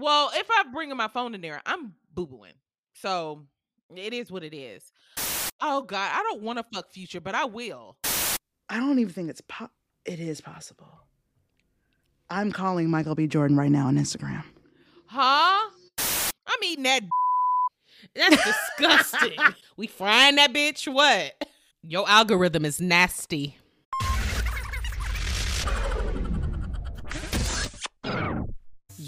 Well, if I bring my phone in there, I'm boo booing. So it is what it is. Oh God, I don't want to fuck Future, but I will. I don't even think it's po- it is possible. I'm calling Michael B. Jordan right now on Instagram. Huh? I'm eating that. That's disgusting. we frying that bitch. What? Your algorithm is nasty.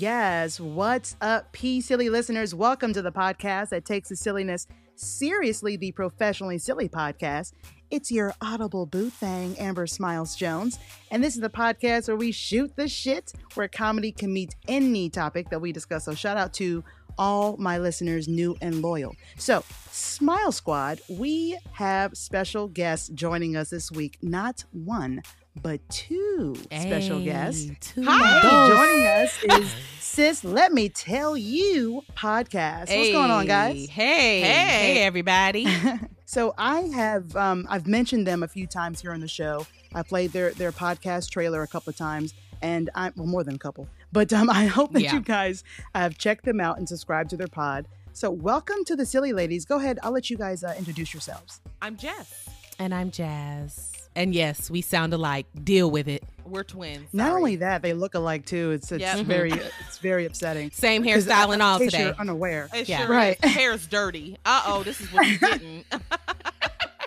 Yes, what's up, P Silly listeners? Welcome to the podcast that takes the silliness seriously, the professionally silly podcast. It's your audible boo thing, Amber Smiles Jones, and this is the podcast where we shoot the shit, where comedy can meet any topic that we discuss. So, shout out to all my listeners, new and loyal. So, Smile Squad, we have special guests joining us this week. Not one, but two special guests. Two Hi, dope. joining us is Sis Let Me Tell You podcast. What's going on, guys? Hey, Hey. hey, everybody. So I have um, I've mentioned them a few times here on the show. I played their their podcast trailer a couple of times, and I well more than a couple. But um, I hope that Yeah. you guys have checked them out and subscribed to their pod. So welcome to the Silly Ladies. Go ahead, I'll let you guys uh, introduce yourselves. I'm Jess. and I'm Jazz. And yes, we sound alike. Deal with it. We're twins. Not only that, they look alike too. It's it's Yep. Very it's very upsetting. Same 'Cause, hairstyle and all in case today. You're unaware. It Yeah. sure Right. is. Hair's dirty. Uh oh, this is what you're getting.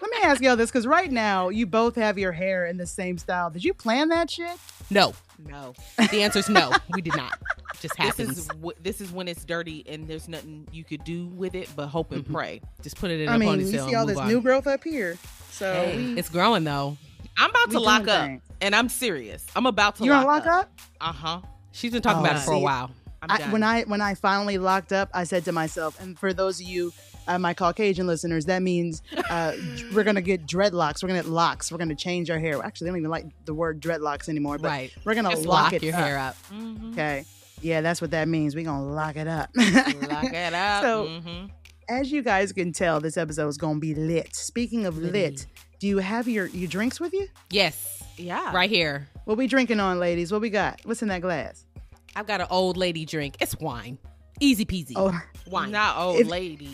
Let me ask y'all this, because right now you both have your hair in the same style. Did you plan that shit? No. No, The answer is no. We did not. Just this happens. is wh- this is when it's dirty and there's nothing you could do with it but hope and Mhm. pray. Just put it in I a mean, ponytail. you see all this on. new growth up here. So Hey, we, it's growing though. I'm about to lock up, things. and I'm serious. I'm about to You lock, gonna lock up? Uh huh. She's been talking Oh, about it for a while. I'm I, done. when I when I finally locked up, I said to myself, and for those of you, uh, my Caucasian listeners, that means uh, we're gonna get dreadlocks. We're gonna get locks. We're gonna change our hair. Actually, I don't even like the word dreadlocks anymore. But Right. we're gonna Just lock, lock it your up. hair up. Mhm. Okay. Yeah, that's what that means. We're gonna lock it up. lock it up. So- Mhm. As you guys can tell, this episode is gonna be lit. Speaking of lit, do you have your your drinks with you? Yes. yeah, Right here. What we drinking on, ladies? What we got? What's in that glass? I've got an old lady drink. It's wine. Easy peasy. Oh, wine. Not old If- lady.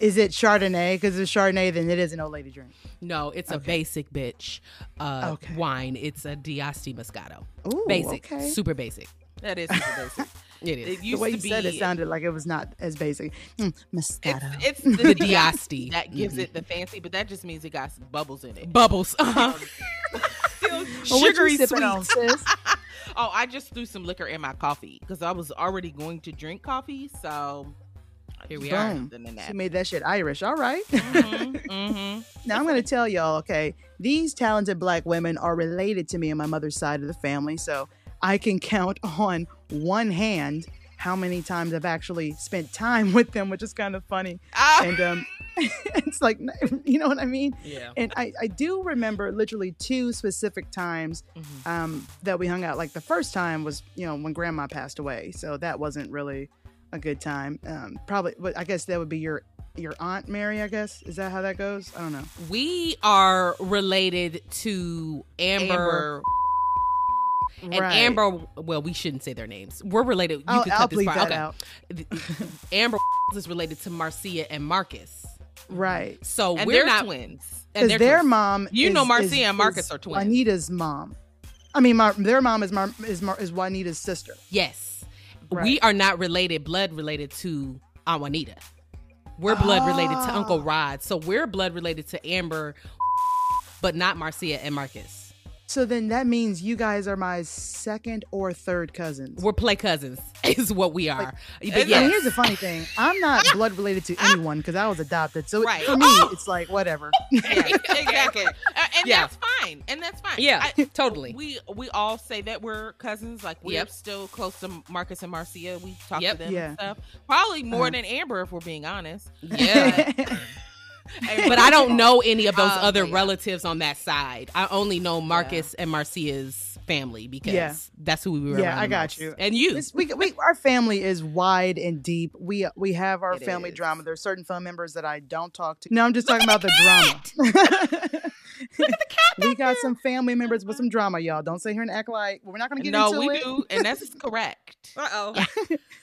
is it Chardonnay? Because it's Chardonnay, then it is an old lady drink. No, it's a basic bitch uh, Okay. wine. It's a d'Asti Moscato. Ooh, Basic. Okay. Super basic. That is super basic. It is. It the way to you be. said it sounded like it was not as basic. Mm, Moscato. it's The the d'Asti. that gives it the fancy, but that just means it got bubbles in it. Bubbles. Uh-huh. Still Well, what sugary sipping sweet. on, sis? Oh, I just threw some liquor in my coffee because I was already going to drink coffee. So Here we are. Boom. in She made that shit Irish. All right. Mhm, mhm. Now I'm going to tell y'all, okay, these talented black women are related to me on my mother's side of the family. So I can count on one hand how many times I've actually spent time with them, which is kind of funny. Ah, And um, it's like, you know what I mean? yeah. And I, I do remember literally two specific times Mhm. um, that we hung out. Like the first time was, you know, when grandma passed away. So that wasn't really a good time. Um, probably, but I guess that would be your your aunt Mary. I guess is that how that goes? I don't know. we are related to Amber. Amber. And Right. Amber, well, we shouldn't say their names. We're related. You I'll, can I'll cut this part. okay. out. Amber is related to Marcia and Marcus. Right. So And we're not twins. and they're their twins. mom, You is- know is- Marcia and Marcus is are twins. Juanita's mom. I mean, their mom is Mar- is Mar- is Juanita's sister. Yes. Right. We are not related, blood related to Aunt Juanita. We're blood related to ah. Uncle Oh. Rod. So we're blood related to Amber, but not Marcia and Marcus. So then that means you guys are my second or third cousins. We're play cousins, is what we are. but and yes. And here's the funny thing: I'm not blood related to anyone because I was adopted. So Right. for me, Oh! it's like whatever. Yeah, exactly. Uh, and Yeah. that's fine. And that's fine. yeah, I- totally. we we all say that we're cousins. Like we're Yep. still close to Marcus and Marcia. We talk Yep. to them Yeah. and stuff. Probably more Uh-huh. than Amber, if we're being honest. yeah. But I don't know any of those Uh, other yeah. relatives on that side. I only know Marcus and Marcia's family because Yeah. that's who we were. Yeah, I got most. you. And you. It's- we, we, our family is wide and deep. We we have our It family is. drama. There's certain family members that I don't talk to. No, I'm just talking about the drama. Look at the cat. we got there. some family members with some drama, y'all. Don't sit here and act like we're not going to get no, into it. No, we do, and that's correct. Uh-oh.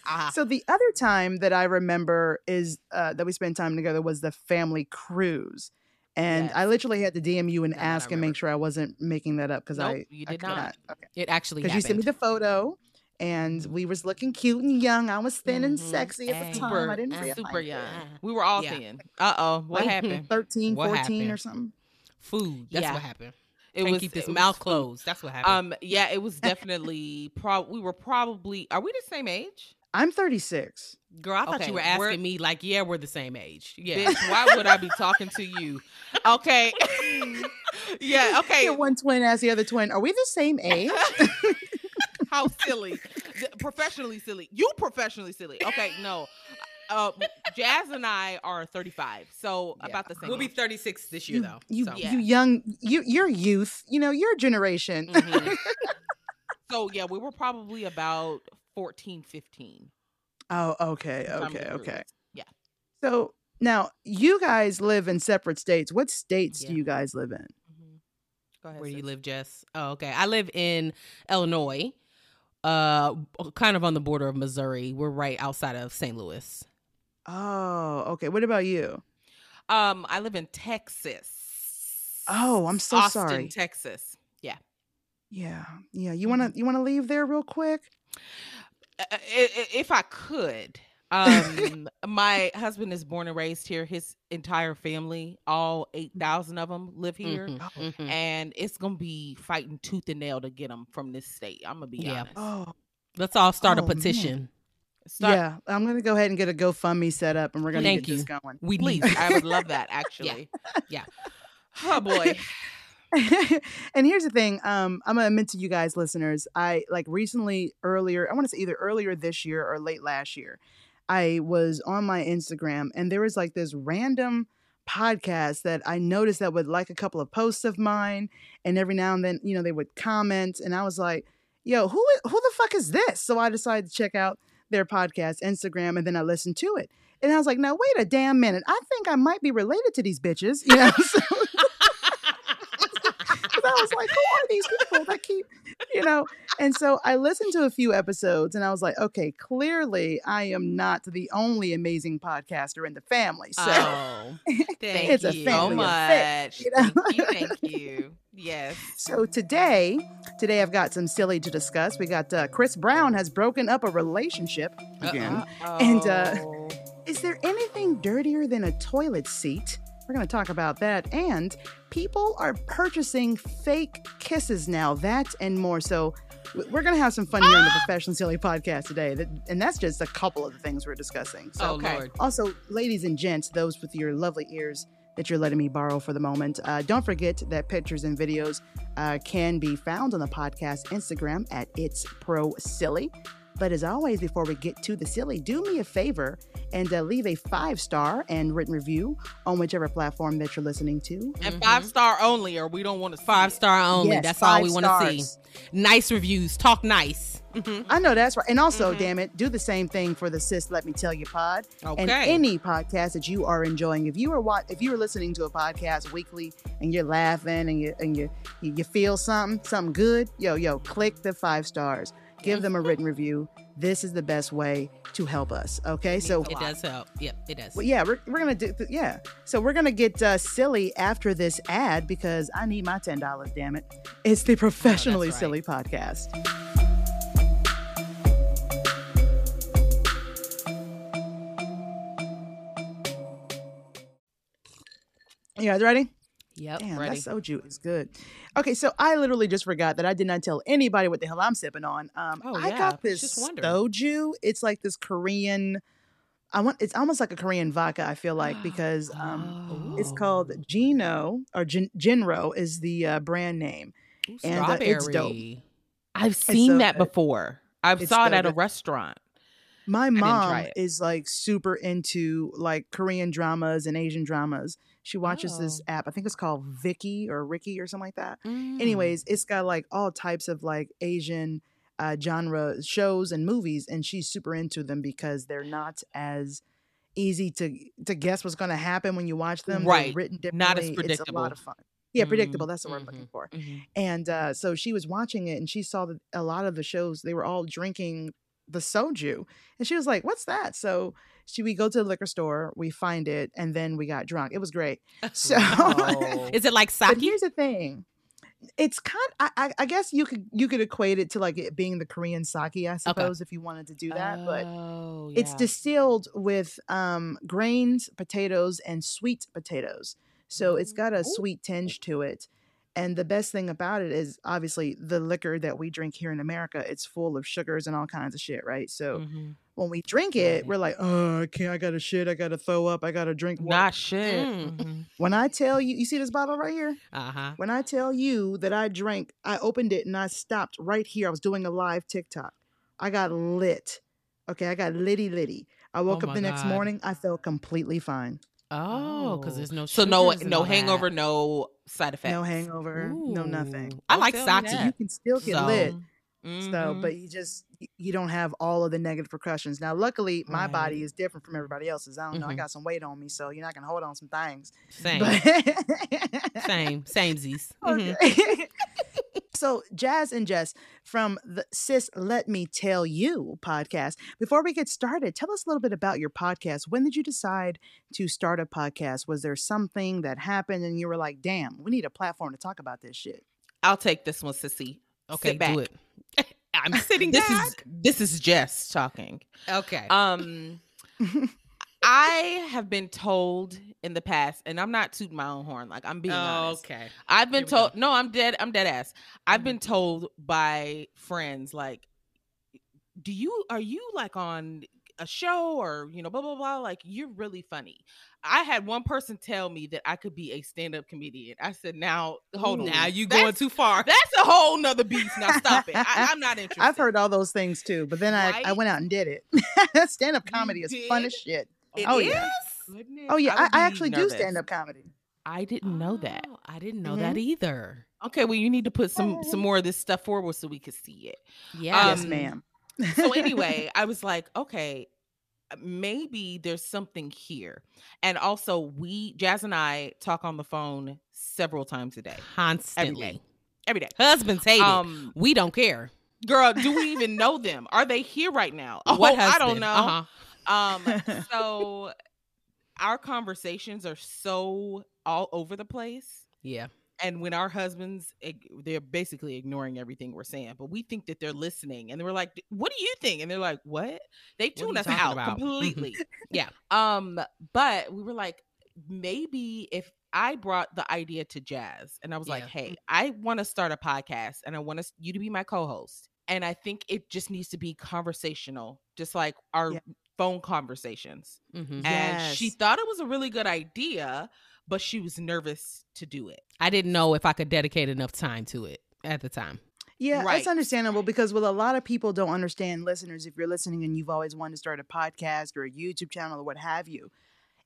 Ah. So the other time that I remember is uh, that we spent time together was the family cruise, and I literally had to DM you and Now that ask and make sure I wasn't making that up because Nope, I you did could not. Okay, It actually because you happened. sent me the photo, and we was looking cute and young. I was thin and Mhm. sexy at the Ay. time. Super, I didn't uh, realize super young. Yeah. We were all Yeah. thin. Uh oh, what Like, happened? 13, What 14 or something. Food. That's Yeah. what happened. It Can't was keep this it was mouth food. closed. That's what happened. Um, yeah, it was definitely. Pro- we were probably. Are we the same age? I'm 36. Girl, I thought you were we're- asking me like, yeah, we're the same age. Yeah. Bitch, why would I be talking to you? Okay. yeah. Okay. Yeah, one twin asked the other twin, "Are we the same age?" How silly. Professionally silly. You professionally silly. Okay. No. Uh, Jazz and I are 35, so Yeah. about the same. We'll be 36 this year, you, though. you, so. Yeah. you young, you, your youth. You know, your generation. Mhm. so yeah, we were probably about 14, 15. Oh, okay, okay, okay. Yeah. So now you guys live in separate states. What states do you guys live in? Mhm. Go ahead. Where do you live, Jess? Oh, okay. I live in Illinois, uh, kind of on the border of Missouri. We're right outside of St. Louis. Oh, okay. What about you? Um, I live in Texas. Oh, I'm so Austin, sorry. Texas. Yeah. Yeah, yeah. You wanna you wanna leave there real quick? Uh, i- i- if I could. Um, my husband is born and raised here. His entire family, all eight thousand of them, live here, Mhm, Oh. mhm. and it's gonna be fighting tooth and nail to get them from this state. I'm gonna be Yeah. honest. Oh, Let's all start Oh, a man. Start- yeah. I'm gonna go ahead and get a GoFundMe set up, and we're gonna Thank get this going. We please. need. I would love that. Actually. Yeah. Oh boy. and here's the thing um i'm gonna admit to you guys listeners i like recently earlier i want to say either earlier this year or late last year i was on my instagram and there was like this random podcast that i noticed that would like a couple of posts of mine and every now and then you know they would comment and i was like yo who who the fuck is this so i decided to check out their podcast instagram and then i listened to it. And i was like now wait a damn minute. I think i might be related to these bitches. You know so, 'Cause I was like, who are these people that keep, you know? And so I listened to a few episodes and I was like, okay, clearly I am not the only amazing podcaster in the family. So oh, thank It's a you. so family affair, much. you know? Thank you. Thank you. Yes. So today, today I've got some silly to discuss. We got uh, Chris Brown has broken up a relationship again. And, uh, Is there anything dirtier than a toilet seat? We're going to talk about that. And people are purchasing fake kisses now, that and more. So we're going to have some fun here on the Professional Silly podcast today. And that's just a couple of the things we're discussing. So Oh, Okay. Lord. also, ladies and gents, those with your lovely ears that you're letting me borrow for the moment, uh, don't forget that pictures and videos uh, can be found on the podcast Instagram at It's Pro Silly. But as always, before we get to the silly, do me a favor and uh, leave a five star and written review on whichever platform that you're listening to. and Mhm. five star only, or we don't want to Five star only. Yes, That's all we want to see. Nice reviews. Talk nice. Mhm. I know that's right. And also, Mhm. damn it, do the same thing for the Sis Let Me Tell You pod. Okay. and any podcast that you are enjoying. If you are what if you are listening to a podcast weekly and you're laughing and you and you you you feel something something good, yo yo, click the five stars, give them a written review. This is the best way to help us. Okay, so it does help. Yep, it does. well, yeah, we're, we're gonna do yeah. So we're gonna get uh, silly after this ad because I need my ten dollars. Damn it! It's the professionally right. silly podcast. You guys ready? Yep. Damn, ready. that soju is good. Okay, so I literally just forgot that I did not tell anybody what the hell I'm sipping on. Um, Oh, I yeah, got this soju. It's like this Korean. I want. It's almost like a Korean vodka. I feel like because um, it's Oh. called Gino or Gin, Jinro is the uh, brand name. Ooh, and, uh, it's dope. I've seen so that good. before. I It's saw it at a restaurant. My mom is like super into like Korean dramas and Asian dramas. She watches this Oh. app. I think it's called Viki or Ricky or something like that. Mm. anyways it's got like all types of like asian uh genre shows and movies and she's super into them because they're not as easy to to guess what's going to happen when you watch them They're Right. written differently. Not as differently it's a lot of fun Yeah, Mm, predictable. That's the word I'm mhm. looking for. Mhm. And uh, so she was watching it and she saw that a lot of the shows, they were all drinking the soju. And she was like, What's that? So she we go to the liquor store, we find it, and then we got drunk. It was great. So Wow. Is it like but sake? here's the thing. It's kind I, I I guess you could you could equate it to like it being the Korean sake, I suppose, if you wanted to do that. But Oh, it's yeah. distilled with um grains, potatoes, and sweet potatoes. So it's got a Ooh. sweet tinge to it. And the best thing about it is obviously the liquor that we drink here in America, it's full of sugars and all kinds of shit, right? So Mhm. when we drink it, we're like, oh, I can't, I gotta shit, I gotta throw up, I gotta drink water. not shit. Mm. Mhm. when I tell you, you see this bottle right here? Uh huh. When I tell you that I drank, I opened it and I stopped right here. I was doing a live TikTok. I got lit. Okay, I got litty litty. I woke Oh up the next morning. I felt completely fine. Oh, because there's no so no no all that. hangover, no side effects. No hangover, no nothing. Ooh. I like tell sake. You can still get So- lit. So, Mhm. but you just you don't have all of the negative repercussions. Now, luckily, my Right. body is different from everybody else's. I don't know. I Mhm. got some weight on me, so you're not gonna hold on some things. Same. But Same. Same Z's. Mhm. Okay. so, Jazz and Jess from the Sis Let Me Tell You podcast. Before we get started, tell us a little bit about your podcast. When did you decide to start a podcast? Was there something that happened and you were like, damn, we need a platform to talk about this shit? I'll take this one, Sissy. Okay, Sit back. do it. I'm sitting This back. is this is Jess talking. okay. Um, I have been told in the past, and I'm not tooting my own horn. Like I'm being honest. okay. I've been Here told. No, I'm dead. I'm dead ass. I've Mhm. been told by friends like, "Do you are you like on a show or you know blah blah blah? Like you're really funny." I had one person tell me that I could be a stand up comedian. I said, "Now hold on. Now you going too far. That's a whole nother beast. Now stop it. I, I'm not interested. I've heard all those things too, but then I, I went out and did it. stand up You comedy is fun as shit. It oh, is? yeah. Goodness, Oh, yeah. would I, I be actually do stand up comedy. I didn't know that. Oh, I didn't know Mhm. that either. Okay, well, you need to put some some more of this stuff forward so we could see it. Yeah. yes, Um, ma'am. So anyway, I was like, okay, maybe there's something here. And also, we Jazz and I talk on the phone several times a day, constantly. every day. Husbands hate it. Um, We don't care. girl, do we even know them? Are they here right now? Oh, what I don't know. Uh-huh. Um, so our conversations are so all over the place. Yeah. and when our husbands they're basically ignoring everything we're saying but we think that they're listening and we're like what do you think and they're like what they tune us out about?" completely Yeah. um but we were like maybe if i brought the idea to jazz and i was like hey i want to start a podcast and i want us you to be my co-host and i think it just needs to be conversational just like our Yeah. Phone conversations hmm and she thought it was a really good idea but she was nervous to do it I didn't know if I could dedicate enough time to it at the time. Yeah, Right. it's understandable because what a lot of people don't understand, listeners, if you're listening and you've always wanted to start a podcast or a YouTube channel or what have you,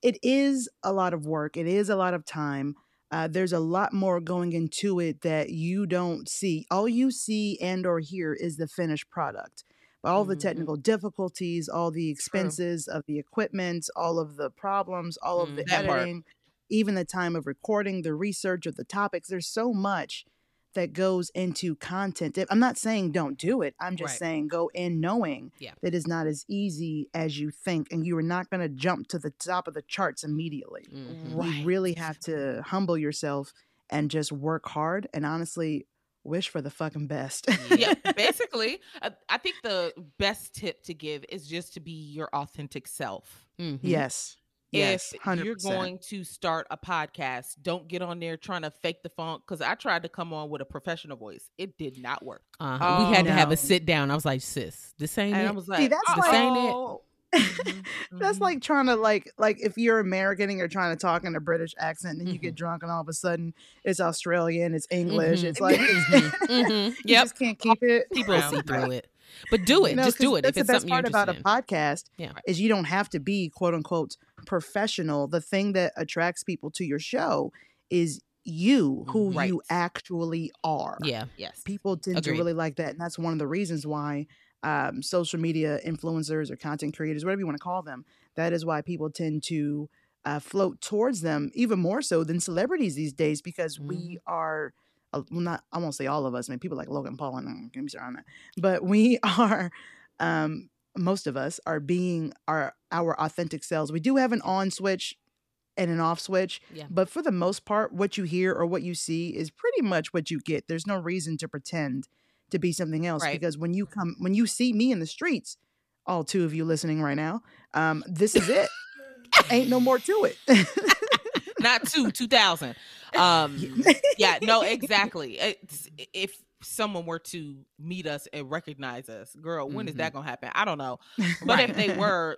it is a lot of work. It is a lot of time. Uh, there's a lot more going into it that you don't see. All you see and or hear is the finished product. But all the Mhm. technical difficulties, all the expenses of the equipment, all of the problems, all of the Mhm. That part. editing, even the time of recording, the research of the topics. There's so much that goes into content. I'm not saying don't do it. I'm just Right. saying go in knowing Yeah. that it's not as easy as you think, and you are not going to jump to the top of the charts immediately. Mhm. Right. You really have to humble yourself and just work hard and honestly wish for the fucking best. yeah, basically, uh, I think the best tip to give is just to be your authentic self. Mhm. yes. Yes. if 100%. you're going to start a podcast, don't get on there trying to fake the funk. Because I tried to come on with a professional voice, it did not work. Uh-huh. we had to have a sit down. I was like, sis, this ain't And it. I was like, See, that's oh, This ain't it. Oh." Mhm, That's mhm. like trying to like like if you're American and you're trying to talk in a British accent, and then you get Mhm. drunk, and all of a sudden it's Australian, it's English, it's like you Yep. just can't keep it. People see through it. But do it. You know, Just do it. That's if it's the best part about interested a podcast Yeah. is you don't have to be quote unquote professional. The thing that attracts people to your show is you, who Right. you actually are. Yeah. yes, People tend Agreed. to really like that, and that's one of the reasons why um, social media influencers or content creators, whatever you want to call them, that is why people tend to uh, float towards them even more so than celebrities these days because we are uh, well, not I won't say all of us. I mean, people like Logan Paul and give me on that, but we are. Um, most of us are being our our authentic selves. We do have an on switch and an off switch, Yeah. but for the most part, what you hear or what you see is pretty much what you get. There's no reason to pretend to be something else Right. because when you come when you see me in the streets, all two of you listening right now, um, this is it. Ain't no more to it. Not two, 2000. Um, yeah, no, exactly. It's, if someone were to meet us and recognize us, girl, when is that going to happen? I don't know. But if they were,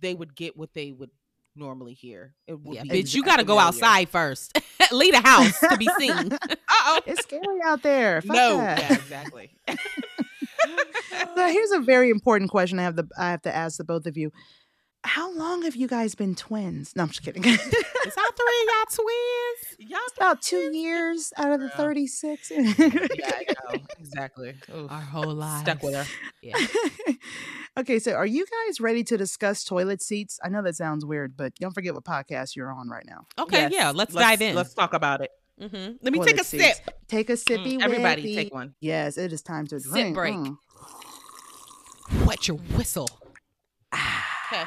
they would get what they would normally here. It would Yeah, be bitch, you got to go outside first. Leave the house to be seen. Uh-oh. it's scary out there. Fuck No, that. yeah, exactly. So here's a very important question I have the I have to ask the both of you. How long have you guys been twins? No, I'm just kidding. Is all three of y'all twins? Y'all About two years out of the 36. Yeah, I know. Exactly. Oof. Our whole lives. Stuck with her. Yeah. okay, so are you guys ready to discuss toilet seats? I know that sounds weird, but don't forget what podcast you're on right now. Okay, Yes, yeah, let's, dive in. Let's talk about it. hmm Let me Toilet take a seats. sip. Take a sippy. Mm, everybody whippy. take one. Yes, it is time to Sip drink. break. Mm. Wet your whistle. Okay.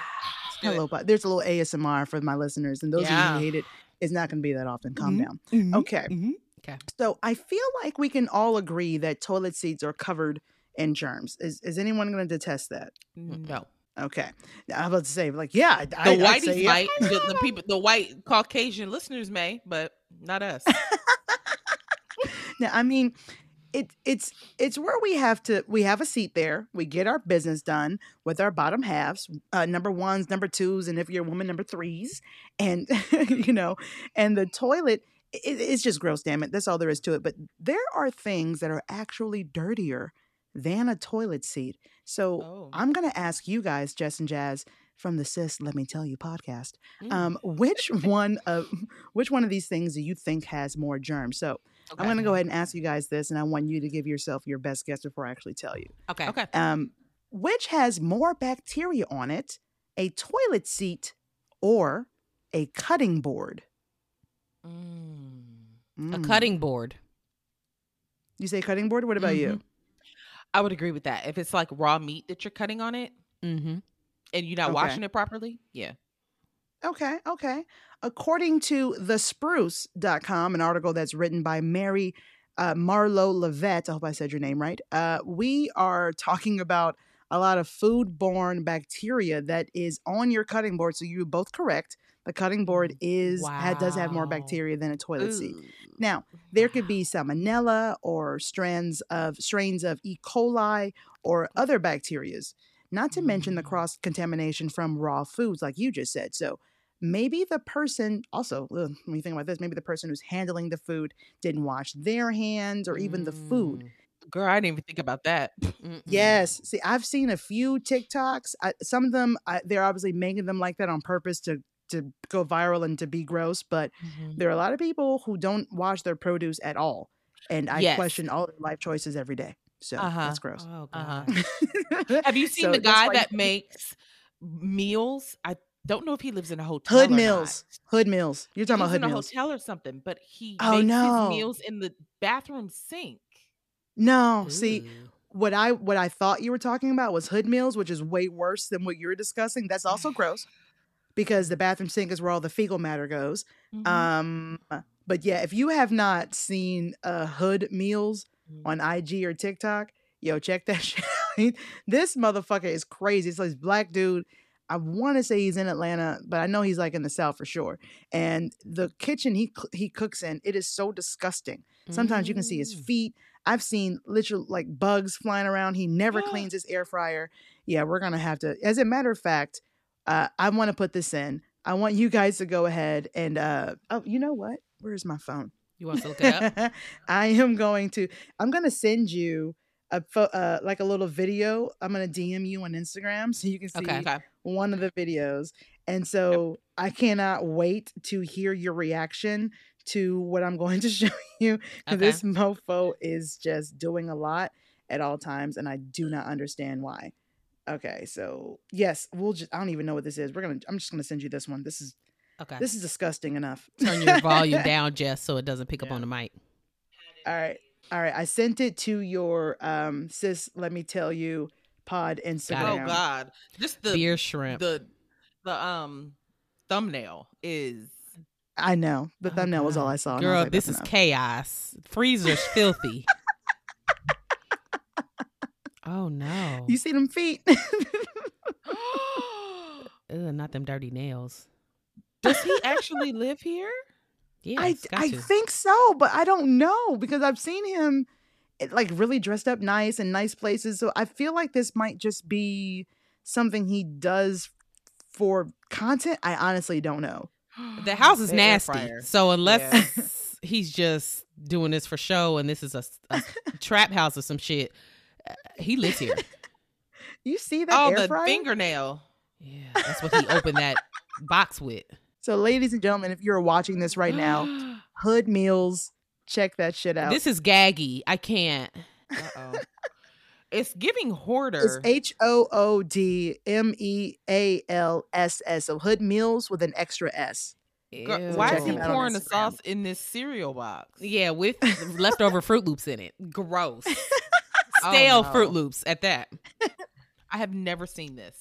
Hello, but there's a little ASMR for my listeners, and those of you who hate it, it's not going to be that often. Calm Mhm. down. Mhm. Okay. Mhm. Okay. So I feel like we can all agree that toilet seats are covered in germs. Is is anyone going to detest that? No. Okay. Now, I'm about to say, like, yeah, The I, I'd whiteys say, yeah. The, the people, the white Caucasian listeners may, but not us. Now, I mean, it it's it's where we have to we have a seat there. We get our business done with our bottom halves, uh, number ones, number twos, and if you're a woman, number threes, and you know, and the toilet. It, it's just gross, damn it. That's all there is to it. But there are things that are actually dirtier than a toilet seat. So Oh. I'm gonna ask you guys, Jess and Jazz, from the Sis Let Me Tell You podcast, Mm. um, which one of which one of these things do you think has more germs? So I'm going to go ahead and ask you guys this, and I want you to give yourself your best guess before I actually tell you. Okay. Okay. Um, which has more bacteria on it, a toilet seat or a cutting board? Mm. A Mm. cutting board. You say cutting board? What about you? I would agree with that. If it's like raw meat that you're cutting on it Mm-hmm. and you're not Okay. washing it properly, yeah. Okay, okay. According to thespruce.com, an article that's written by Mary uh, Marlowe Leverette, I hope I said your name right, uh, we are talking about a lot of foodborne bacteria that is on your cutting board. So you're both correct. The cutting board is ha- does have more bacteria than a toilet seat. Now, there could be salmonella or strands of strains of E. coli or other bacterias, not to mention the Mm. cross contamination from raw foods, like you just said. So maybe the person also, ugh, when you think about this, maybe the person who's handling the food didn't wash their hands or even the food. Girl, I didn't even think about that. Mm-mm. Yes. See, I've seen a few TikToks. I, some of them, I, they're obviously making them like that on purpose to to go viral and to be gross. But Mhm. there are a lot of people who don't wash their produce at all, and I Yes. question all their life choices every day. So Uh-huh. that's gross. Oh Uh-huh. Have you seen So the guy that makes meals? I don't know if he lives in a hotel. Hood Mills? Hood Mills. You're talking about Hood in a hotel or something, but he Oh, makes no. his meals in the bathroom sink. No, see. What I what I thought you were talking about was hood meals, which is way worse than what you're discussing. That's also gross because the bathroom sink is where all the fecal matter goes. Mhm. Um, but yeah, if you have not seen uh, Hood Meals Mhm. on IG or TikTok, yo, check that shit this motherfucker is crazy. It's like this black dude. I want to say he's in Atlanta, but I know he's like in the South for sure. And the kitchen he he cooks in, it is so disgusting. Sometimes you can see his Mm. feet. I've seen literal like bugs flying around. He never cleans his air fryer. Yeah, we're gonna have to. As a matter of fact, uh, I want to put this in. I want you guys to go ahead and uh, oh, you know what? Where's my phone? You want to look it up? I am going to. I'm going to send you a pho- uh, like a little video. I'm going to DM you on Instagram so you can see Okay. Okay. One of the videos. And so I cannot wait to hear your reaction to what I'm going to show you. Okay. This mofo is just doing a lot at all times, and I do not understand why. Okay, so yes, we'll just I don't even know what this is. We're gonna I'm just gonna send you this one. This is Okay. This is disgusting enough. Turn your volume down, Jess, so it doesn't pick up on the mic. All right. All right. I sent it to your um sis, let me tell you, pod Instagram. Oh God, just the Beer shrimp. the the um thumbnail is I know. The Oh, thumbnail was all I saw. and I Girl, like, this is enough. chaos. Freezer's filthy. Oh no. You see them feet? Ugh, not them dirty nails. Does he actually live here? Yeah, I I think so, but I don't know because I've seen him like really dressed up nice in nice places. So I feel like this might just be something he does for content. I honestly don't know. the house is The nasty. So unless Yeah. he's just doing this for show and this is a, a trap house or some shit, uh, he lives here. You see that Oh, air the fryer? fingernail. Yeah, that's what he opened that box with. So, ladies and gentlemen, if you're watching this right now, Hood Meals, check that shit out. this is gaggy. I can't. Uh-oh. it's giving hoarder. It's. H O O D M E A L S S. So Hood Meals with an extra S. Girl, Why is he him out on pouring the sauce in this cereal box? Yeah, with leftover Froot Loops in it. Gross. Oh, Stale no. Froot Loops at that. I have never seen this.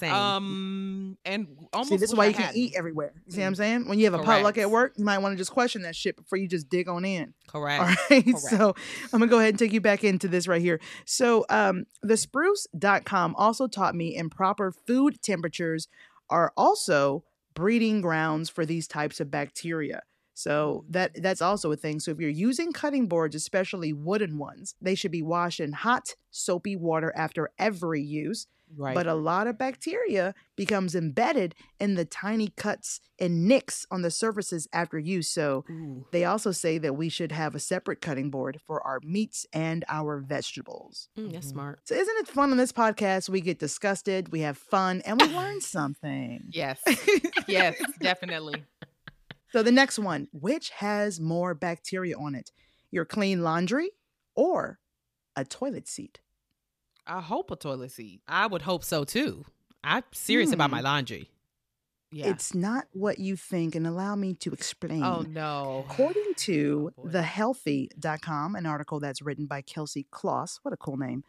Same. Um, and almost See, this is why I you can't hadn't. eat everywhere. You see what I'm saying? When you have a potluck at work, you might want to just question that shit before you just dig on in. Correct. All right. So I'm gonna go ahead and take you back into this right here. So um the spruce.com also taught me improper food temperatures are also breeding grounds for these types of bacteria. So that that's also a thing. So if you're using cutting boards, especially wooden ones, they should be washed in hot, soapy water after every use. Right. But a lot of bacteria becomes embedded in the tiny cuts and nicks on the surfaces after use. So Ooh. they also say that we should have a separate cutting board for our meats and our vegetables. Mm, that's Mhm. smart. So isn't it fun on this podcast? We get disgusted, we have fun, and we learn something. yes, yes, definitely. So the next one, which has more bacteria on it? Your clean laundry or a toilet seat? I hope a toilet seat. I would hope so too. I'm serious about Hmm. my laundry. Yeah. It's not what you think, and allow me to explain. oh no. According to Oh, thehealthy.com, an article that's written by Kelsey Kloss, what a cool name,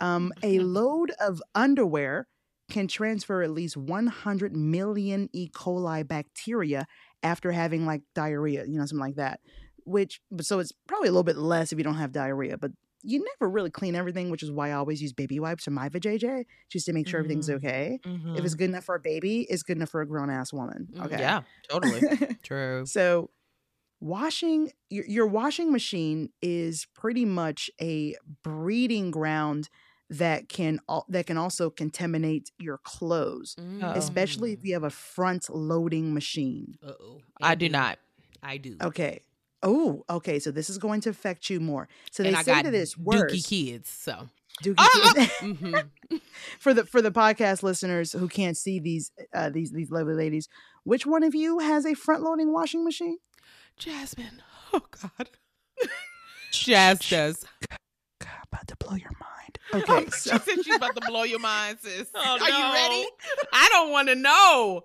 um, a load of underwear can transfer at least 100 million E. coli bacteria after having like diarrhea, you know, something like that. Which, but so it's probably a little bit less if you don't have diarrhea, but you never really clean everything, which is why I always use baby wipes or my vajayjay just to make sure everything's Mhm. okay. If it's Mhm. good enough for a baby, it's good enough for a grown ass woman. Mm, Okay. Yeah, totally. True. So, washing your, your washing machine is pretty much a breeding ground that can that can also contaminate your clothes, Mm. especially if you have a front loading machine. Uh-oh. I do not. I do. Okay. Oh, okay. So this is going to affect you more. So they and I say got that it's dookie worse. kids. So Dookie Ah! kids. hmm for the for the podcast listeners who can't see these uh, these these lovely ladies, which one of you has a front loading washing machine? Jasmine. Oh God. Jazz does. God, about to blow your mind. Okay, she so said she's about to blow your mind, sis. Oh, Are you ready? I don't want to know.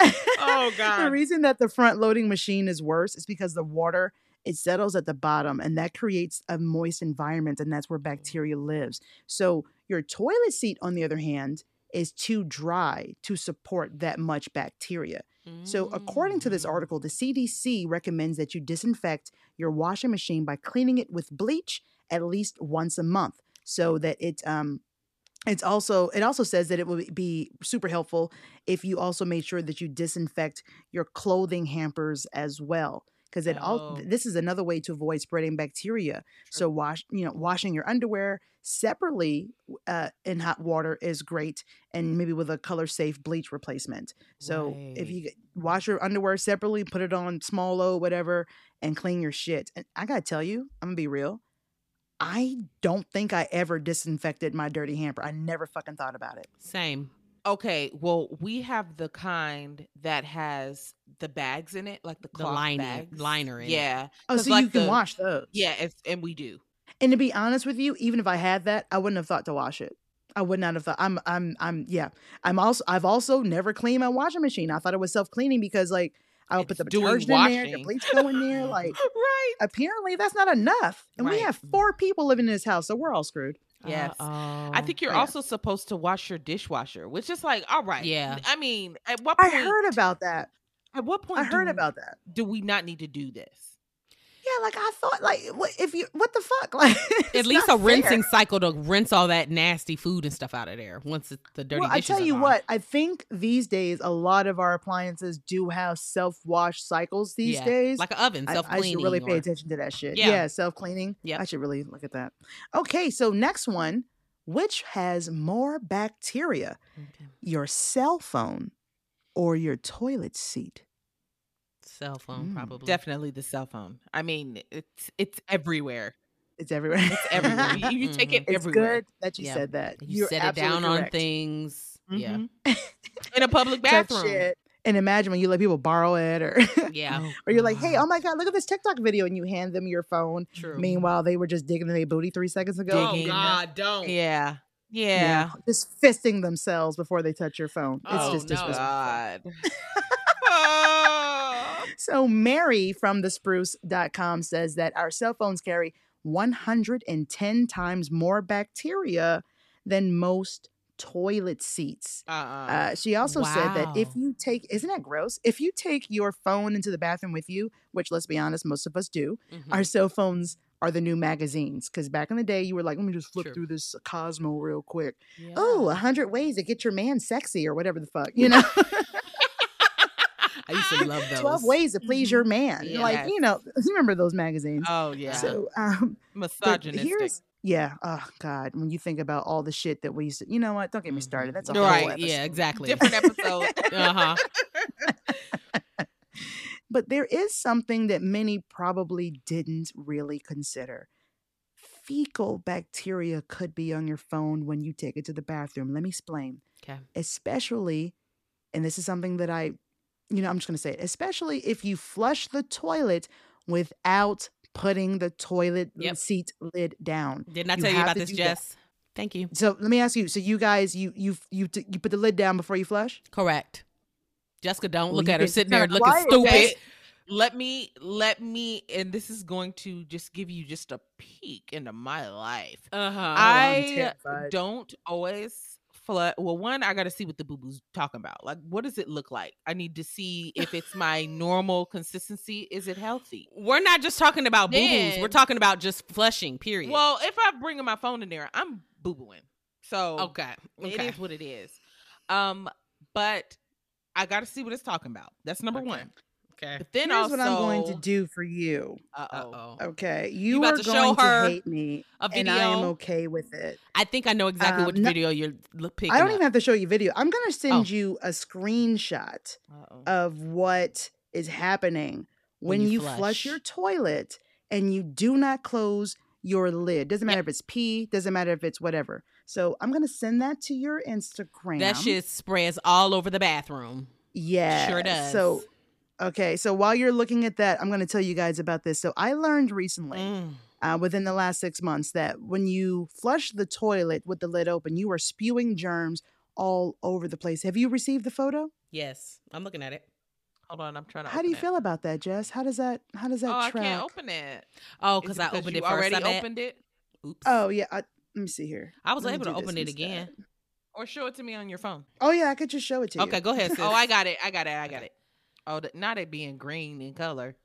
Oh god. the reason that the front loading machine is worse is because the water it settles at the bottom and that creates a moist environment and that's where bacteria lives. So your toilet seat on the other hand is too dry to support that much bacteria. So according to this Mm. article, the CDC recommends that you disinfect your washing machine by cleaning it with bleach at least once a month so that it um it's also it also says that it will be super helpful if you also made sure that you disinfect your clothing hampers as well because it all Oh. this is another way to avoid spreading bacteria. So wash you know washing your underwear separately uh, in hot water is great and maybe with a color safe bleach replacement. So if you get- wash your underwear separately put it on small load whatever and clean your shit. And i gotta tell you i'm gonna be real I don't think I ever disinfected my dirty hamper. I never fucking thought about it. Same. Okay, well, we have the kind that has the bags in it, like the The cloth lining- bags. liner in it. Yeah. Oh, 'Cause so like you can the- wash those. Yeah, it's, and we do. And to be honest with you, even if I had that, I wouldn't have thought to wash it. I would not have thought. I'm. I'm. I'm. Yeah. I'm also. I've also never cleaned my washing machine. I thought it was self cleaning because like I'll It's put the doing detergent in there, the washing. bleach go in there. Like right. apparently that's not enough, and we have four people living in this house, so we're all screwed. Yes. Uh-oh. I think you're Yeah. also supposed to wash your dishwasher, which is like, all right. Yeah. I mean, at what I heard about that. At what point? I heard do, about that. Do we not need to do this? Like I thought, like what if you what the fuck? Like at least a fair. rinsing cycle to rinse all that nasty food and stuff out of there once it, the dirty Well, I tell you gone. what, I think these days a lot of our appliances do have self wash cycles these Yeah, days. like an oven, I- self I, should cleaning. really pay attention to that shit. Yeah. Yeah, self cleaning. Yeah, I should really look at that. Okay, so next one, which has more bacteria, your cell phone or your toilet seat? Cell phone, Mm, probably. Definitely the cell phone. I mean, it's it's everywhere. It's everywhere. It's everywhere. you, you take it it's everywhere. good that you Yeah. said that. You You're set it down absolutely on things. Yeah. Mhm. In a public bathroom. it. And imagine when you let people borrow it or Yeah. or you're like, hey, oh my God, look at this TikTok video and you hand them your phone. True. Meanwhile, they were just digging in their booty three seconds ago. oh digging. God, don't. Yeah. Yeah. Just fisting themselves before they touch your phone. It's Oh, just no. disrespectful. God. Oh. So Mary from thespruce.com says that our cell phones carry 110 times more bacteria than most toilet seats. Uh-uh. Uh, she also said that if you take, isn't that gross? If you take your phone into the bathroom with you, which let's be honest, most of us do, Mhm. our cell phones are the new magazines. Because back in the day, you were like, let me just flip True. through this Cosmo real quick. Yeah. Oh, a hundred ways to get your man sexy or whatever the fuck, you know? I used to love those. 12 ways to please your man. Yes. Like, you know, you remember those magazines. oh yeah. So, um, Misogynistic. here's, yeah, oh God, when you think about all the shit that we used to, you know what? Don't get me started. That's a whole Right, episode. Yeah, exactly. Different episode. uh-huh. But there is something that many probably didn't really consider. Fecal bacteria could be on your phone when you take it to the bathroom. Let me explain. Okay. Especially, and this is something that I, you know, I'm just going to say it, especially if you flush the toilet without putting the toilet Yep. seat lid down. Didn't I You tell you have about this, do that. Thank you. So let me ask you. So you guys, you you you t- you put the lid down before you flush? Correct. Jessica, don't Well, look at her get sitting there looking quiet, stupid. Jess. let me let me and this is going to just give you just a peek into my life. Uh-huh. I terrified. don't always Well, one, I got to see what the boo boo's talking about. Like, what does it look like? I need to see if it's my normal consistency. Is it healthy? We're not just talking about boo boos. We're talking about just flushing, period. Well, if I bring my phone in there, I'm boo booing. So okay. it Okay. is what it is. Um, but I got to see what it's talking about. That's number Okay. one. Okay. But then Here's also, what I'm going to do for you. Uh oh. Okay, you, about are to show going her to hate me, A and I am okay with it. I think I know exactly Um, which no- video you're picking I don't up. even have to show you video. I'm going to send Oh. you a screenshot Uh oh. of what is happening when, When you you, flush. flush. your toilet and you do not close your lid. Doesn't matter if it's pee, doesn't matter if it's whatever. So I'm going to send that to your Instagram. That shit spreads all over the bathroom. Yeah. Sure does. So, okay. So while you're looking at that, I'm going to tell you guys about this. So I learned recently. Mm. uh, within the last six months that when you flush the toilet with the lid open, you are spewing germs all over the place. Have you received the photo? Yes, I'm looking at it. Hold on, I'm trying to. How do you it. feel about that, Jess? How does that how does that Oh, I track? can't open it. Oh, because I opened you it first. Already I bet. opened it, Oops. Oh yeah, I, let me see here. I was Let able to open it instead. again. or show it to me on your phone. Oh yeah, I could just show it to you. Okay, go ahead. Sis. Oh, I got it. I got it. I got it. Oh, not it being green in color.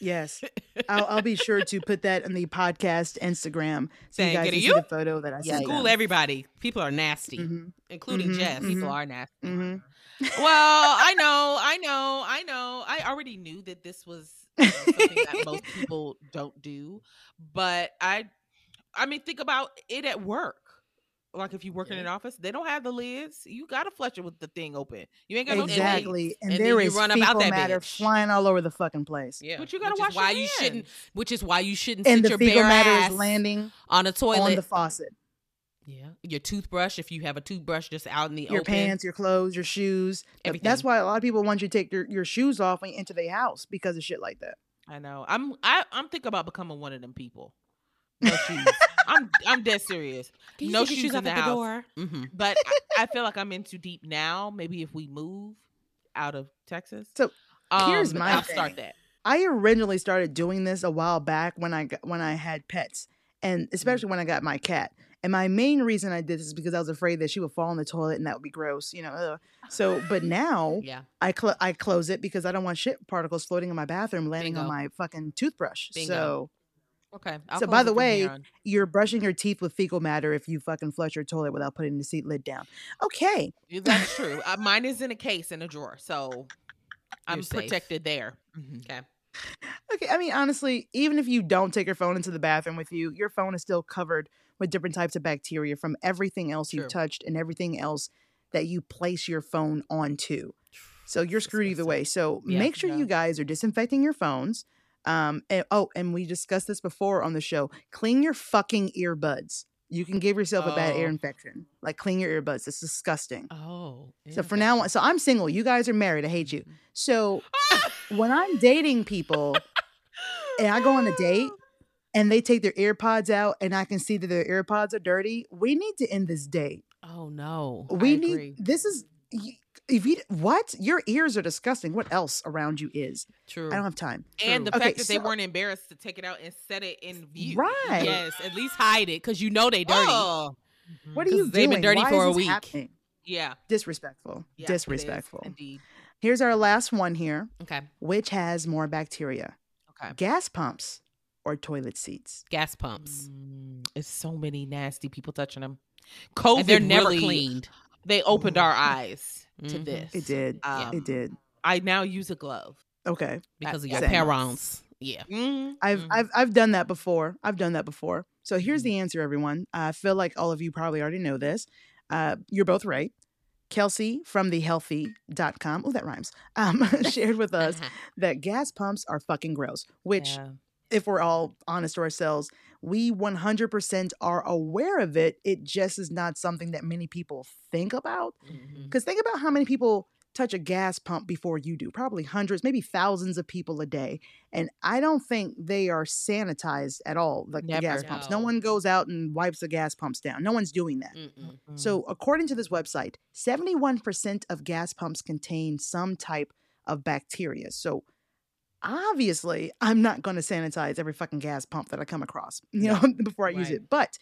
Yes, I'll, I'll be sure to put that in the podcast Instagram so you guys can it, see the photo that I Yeah, sent. School everybody. People are nasty, Mhm, including Mhm, Jess. mhm. People are nasty. hmm Well, I know, I know, I know. I already knew that this was you know, something that most people don't do, but I, I mean, think about it at work. Like if you work in an office, they don't have the lids. You gotta flush it with the thing open. You ain't got no. Exactly, and, And then there run up out fecal that matter bitch. flying all over the fucking place. Yeah, But you gotta which wash why your you shouldn't. Which is why you shouldn't And sit the your fecal bare matter is landing on a toilet. on the faucet. yeah, your toothbrush. If you have a toothbrush just out in the open. your open. pants, your clothes, your shoes. Everything. That's why a lot of people want you to take your, your shoes off when you enter their house because of shit like that. I know. I'm I, I'm thinking about becoming one of them people. No shoes. I'm I'm dead serious. Can you no take shoes shoes in the at the house. door. Mm-hmm. But I, I feel like I'm in too deep now. Maybe if we move out of Texas. So- Um, Here's my I'll thing. start that. I originally started doing this a while back when I when I had pets, and Mm. especially when I got my cat. And my main reason I did this is because I was afraid that she would fall in the toilet and that would be gross, you know. ugh. So, but now Yeah. I cl- I close it because I don't want shit particles floating in my bathroom, landing on my fucking toothbrush. Bingo. So Okay. I'll So by the way, you're brushing your teeth with fecal matter if you fucking flush your toilet without putting the seat lid down. Okay, that's true. Uh, mine is in a case in a drawer, so I'm protected there. Mhm. Okay. okay. I mean, honestly, even if you don't take your phone into the bathroom with you, your phone is still covered with different types of bacteria from everything else True. you've touched and everything else that you place your phone onto. So you're screwed either way. So Yeah. make sure you guys are disinfecting your phones. Um, and, oh, and we discussed this before on the show. Clean your fucking earbuds. You can give yourself a bad ear Oh. infection. Like clean your earbuds. It's disgusting. Oh. So for now on, so I'm single. You guys are married. I hate you. So when I'm dating people and I go on a date and they take their earpods out and I can see that their earpods are dirty, we need to end this date. Oh no. We I need agree. this is if you what your ears are disgusting. What else around you is? True. I don't have time. And the Okay, fact that they weren't embarrassed to take it out and set it in view. Right. Yes. At least hide it because you know they dirty. Oh. What are you they've doing? been dirty Why for a week. happening? Yeah. Disrespectful. yeah, Disrespectful. Indeed. Here's our last one here. Okay. Which has more bacteria? Okay. Gas pumps or toilet seats? Gas pumps. Mm, it's so many nasty people touching them. COVID and they're never really- cleaned. They opened our eyes to Mhm. this. It did. Um, it did. I now use a glove. Okay. because of Same. your parents. Yeah. Mm, I've mm. I've I've done that before. I've done that before. So here's the answer, everyone. I feel like all of you probably already know this. Uh, you're both right. Kelsey from thehealthy.com, oh, that rhymes, um, shared with us that gas pumps are fucking gross, which, Yeah. If we're all honest to ourselves, we 100% are aware of it. It just is not something that many people think about. Because think about how many people touch a gas pump before you do. Probably hundreds, maybe thousands of people a day. And I don't think they are sanitized at all, like the gas Never. pumps. No No. one goes out and wipes the gas pumps down. No one's doing that. Mm-mm. Mm. So, according to this website, 71% of gas pumps contain some type of bacteria. So, obviously, I'm not going to sanitize every fucking gas pump that I come across, you know, before I use it. But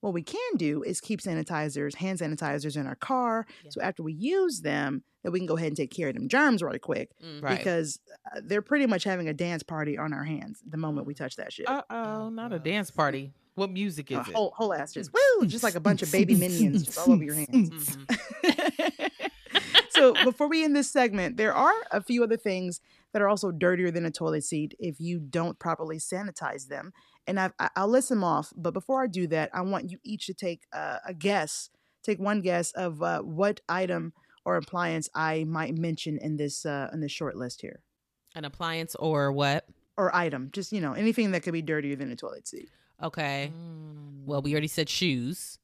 what we can do is keep sanitizers, hand sanitizers in our car. Yeah. So after we use them, that we can go ahead and take care of them germs really quick Mm. Right. because uh, they're pretty much having a dance party on our hands the moment we touch that shit. Uh oh, not a dance party. What music is a it? whole, whole ass just woo, just like a bunch of baby minions just all over your hands. Mhm. so before we end this segment, there are a few other things that are also dirtier than a toilet seat if you don't properly sanitize them. And I've, I- I'll list them off. But before I do that, I want you each to take uh, a guess, take one guess of uh, what item or appliance I might mention in this uh, in this short list here, An appliance or what? or item, just you know anything that could be dirtier than a toilet seat. Okay. Mm. Well, we already said shoes.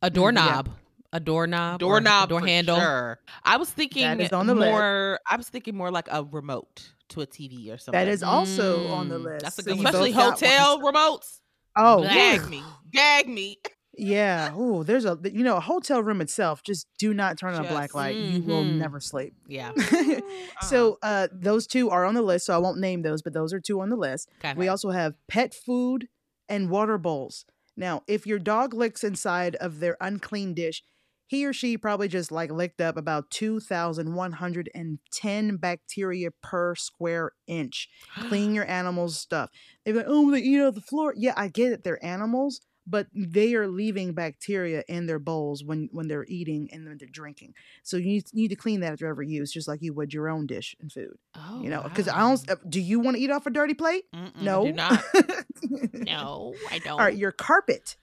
A doorknob. yeah. Doorknob. A doorknob. or doorknob, Door for handle. Sure. I was thinking is on the list. more. I was thinking more like a remote to a TV or something. That is also on the Mm, list. that's a good you one. especially hotel remotes. Oh, Blah. yeah. Gag me, gag me. Yeah. Oh, there's a you know a hotel room itself. Just do not turn on a black Just- light. You will Mhm. never sleep. Yeah. so uh, those two are on the list. So I won't name those, but those are two on the list. Okay. We also have pet food and water bowls. Now, if your dog licks inside of their unclean dish, he or she probably just like licked up about 2,110 bacteria per square inch. Clean your animals' stuff. They're like, oh, they eat off the floor. Yeah, I get it. They're animals, but they are leaving bacteria in their bowls when, when they're eating and when they're drinking. So you need, need to clean that after every use, just like you would your own dish and food. Oh, You know, because I don't. uh, Do you want to eat off a dirty plate? Mm-mm, No, Do not. no. No, I don't. All right, your carpet.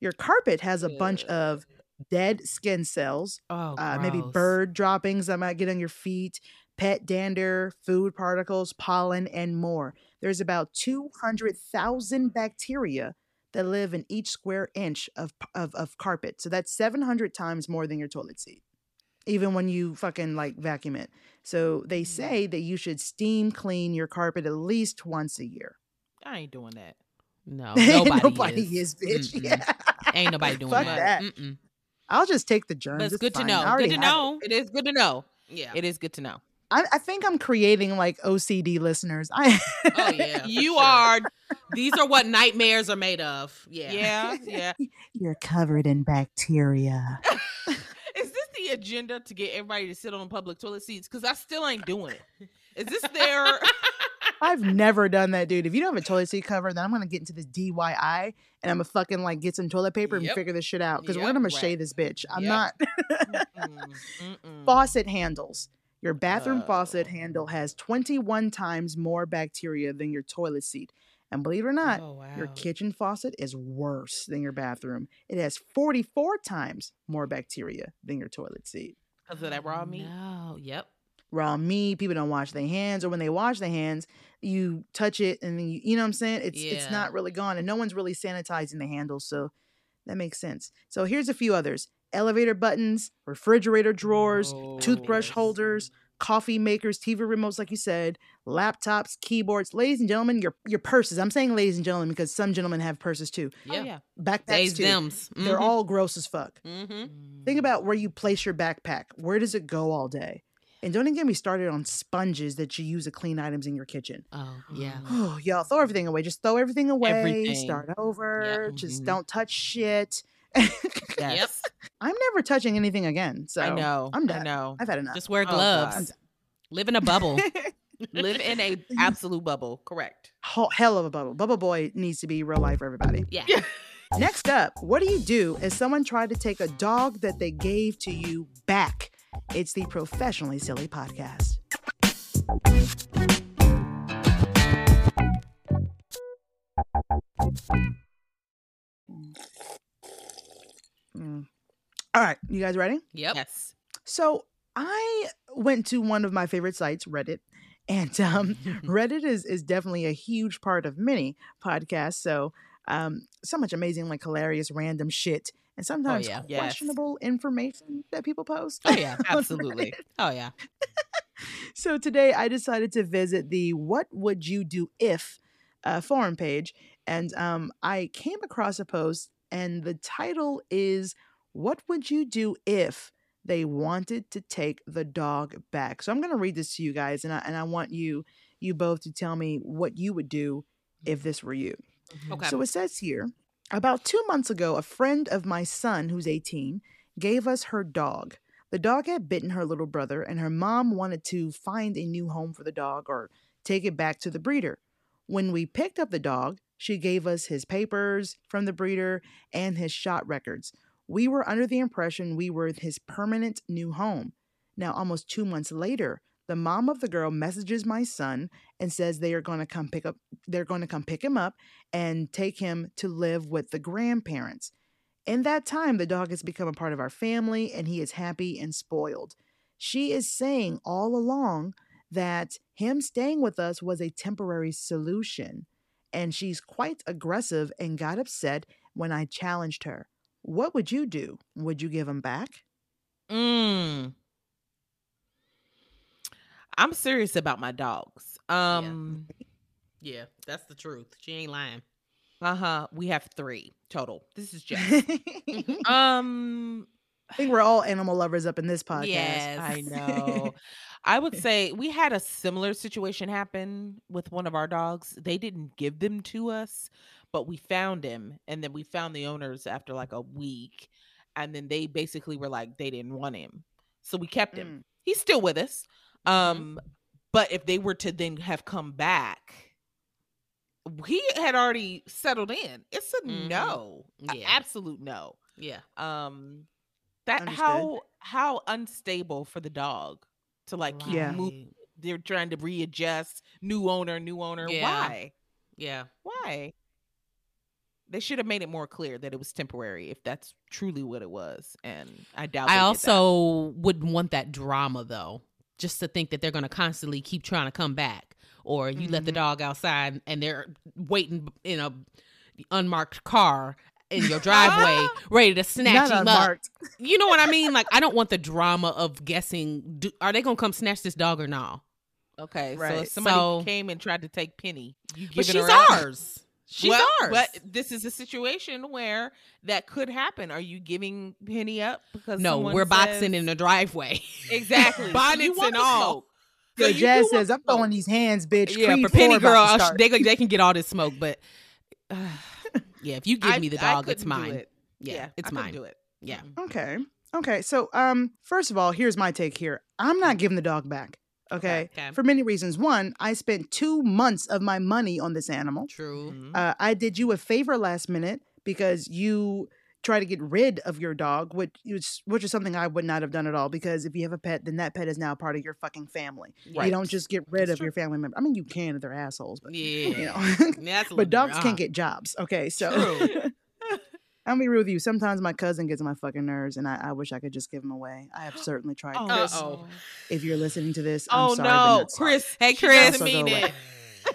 Your carpet has a bunch of dead skin cells, Oh, uh, maybe bird droppings that might get on your feet, pet dander, food particles, pollen, and more. There's about 200,000 bacteria that live in each square inch of, of, of carpet. So that's 700 times more than your toilet seat, even when you fucking like vacuum it. So they say that you should steam clean your carpet at least once a year. I ain't doing that. No, nobody, nobody is. is, bitch. Mm-mm. Yeah. Ain't nobody doing Fuck that. that. I'll just take the germs. But it's It's good to know. Good to have it. It is good to know. Yeah. It is good to know. I, I think I'm creating like OCD listeners. I Oh yeah. you sure. are. These are what nightmares are made of. Yeah. Yeah, yeah. You're covered in bacteria. Is this the agenda to get everybody to sit on public toilet seats? Because I still ain't doing it. Is this their? I've never done that, dude. If you don't have a toilet seat cover, then I'm gonna get into this DIY and I'm gonna fucking like get some toilet paper and Yep. figure this shit out. Because Yep, we're gonna right. this bitch. I'm Yep. not Mm-mm, mm-mm. faucet handles. Your bathroom faucet Oh. handle has 21 times more bacteria than your toilet seat. And believe it or not, Oh wow. your kitchen faucet is worse than your bathroom. It has 44 times more bacteria than your toilet seat. Because of that raw meat. Oh, no. Yep. Raw meat, people don't wash their hands, or when they wash their hands, you touch it and then you, you know what I'm saying? It's it's not really gone, and no one's really sanitizing the handles, so that makes sense. So here's a few others: elevator buttons, refrigerator drawers, toothbrush Oh. holders, coffee makers, TV remotes, like you said, laptops, keyboards. Ladies and gentlemen, your your purses. I'm saying ladies and gentlemen because some gentlemen have purses too. Oh, Yeah. yeah. Backpacks Days too. thems. They're all gross as fuck. Mm-hmm. Think about where you place your backpack. Where does it go all day? And don't even get me started on sponges that you use to clean items in your kitchen. Oh yeah. Oh, y'all throw everything away. Just throw everything away. Everything. Start over. Just Mhm. don't touch shit. Yes. I'm never touching anything again. So I know. I'm done. I done. know. I've had enough. Just wear Oh, gloves. God. Live in a bubble. Live in a absolute bubble. Correct. Ho- hell of a bubble. Bubble Boy needs to be real life for everybody. yeah. Next up, what do you do if someone tried to take a dog that they gave to you back? It's the Professionally Silly Podcast. Mm. All right, you guys ready? Yep. Yes. So I went to one of my favorite sites, Reddit, and um, Reddit is is definitely a huge part of many podcasts. So um, so much amazing, like hilarious, random shit, and sometimes yeah. Yes. questionable information that people post. Oh yeah. Absolutely. Oh yeah. So today I decided to visit the "What Would You Do If" uh, forum page, and um, I came across a post, and the title is "What Would You Do If." They wanted to take the dog back. So I'm going to read this to you guys, and I, and I want you you both to tell me what you would do if this were you. Okay. So it says here about two months ago, a friend of my son, who's 18, gave us her dog. The dog had bitten her little brother, and her mom wanted to find a new home for the dog or take it back to the breeder. When we picked up the dog, she gave us his papers from the breeder and his shot records. We were under the impression we were his permanent new home. Now, almost two months later, the mom of the girl messages my son and says they are going to come pick up they're going to come pick him up and take him to live with the grandparents. In that time, the dog has become a part of our family and he is happy and spoiled. She is saying all along that him staying with us was a temporary solution. And she's quite aggressive and got upset when I challenged her. What would you do? Would you give him back? Mm. I'm serious about my dogs. Um. yeah. That's the truth. She ain't lying. Uh huh. We have three total. This is Jess. Um I think we're all animal lovers up in this podcast. Yes. I know. I would say we had a similar situation happen with one of our dogs. They didn't give them to us, but we found him and then we found the owners after like a week. And then they basically were like they didn't want him. So we kept him. He's still with us. Mhm. Um but if they were to then have come back, he had already settled in. It's a Mhm. no. a Yeah. absolute no Yeah. um that Understood. how how unstable for the dog to like keep Yeah. moving they're trying to readjust new owner new owner Yeah. why Yeah. why they should have made it more clear that it was temporary if that's truly what it was and i doubt I also wouldn't want that drama though. Just to think that they're gonna constantly keep trying to come back, or you let the Mhm. dog outside and they're waiting in a unmarked car in your driveway, ready to snatch Not him up. You know what I mean? Like I don't want the drama of guessing. Do, are they gonna come snatch this dog or no? okay so if somebody So- came and tried to take penny you But she's ours. She's well, ours. But this is a situation where that could happen. Are you giving Penny up because no, we're boxing in the driveway. exactly Bonnets You want and the all. smoke. Yo, Jazz do want says, "I'm throwing these hands, bitch." yeah, Creed for Penny Girl, to I'll- start. they they can get all this smoke, but uh, yeah, if you give I- me the dog, it's mine. it. Yeah, it's I mine. Do it. Yeah. Okay. Okay. So, um, first of all, here's my take here. I'm not giving the dog back. Okay. Okay. For many reasons. One, I spent two months of my money on this animal. True. Mhm. Uh, I did you a favor last minute because you try to get rid of your dog, which is, which is something I would not have done at all. Because if you have a pet, then that pet is now part of your fucking family. You don't just get rid That's of your family member. I mean, you can if they're assholes, but Yeah. you know. Yeah, but little dogs bit- can't get jobs. Okay, so True. I'm gonna be real with you. Sometimes my cousin gets on my fucking nerves, and I, I wish I could just give him away. I have certainly tried. Oh, Chris, Uh-oh. if you're listening to this, I'm Oh sorry, no. Chris. Hey, Chris. doesn't Also go mean it.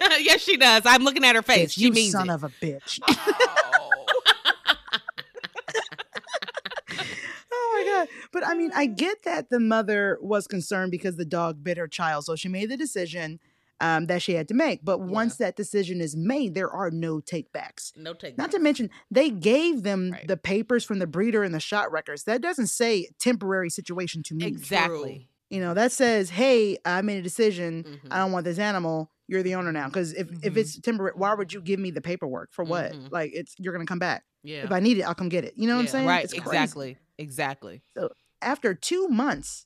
yes, she does. I'm looking at her face. Bitch, she you means son it. of a bitch. oh my god! But I mean, I get that the mother was concerned because the dog bit her child, so she made the decision um, that she had to make. But once that decision is made, there are no takebacks. no take. Not to mention, they gave them Right. the papers from the breeder and the shot records. That doesn't say temporary situation to me. Exactly. You know, that says, "Hey, I made a decision. Mhm. I don't want this animal. You're the owner now." Because if if Mhm. it's temporary, why would you give me the paperwork for what? Mhm. Like, it's you're gonna come back. yeah. If I need it, I'll come get it. You know what I'm saying? Right. It's crazy. Exactly. So After two months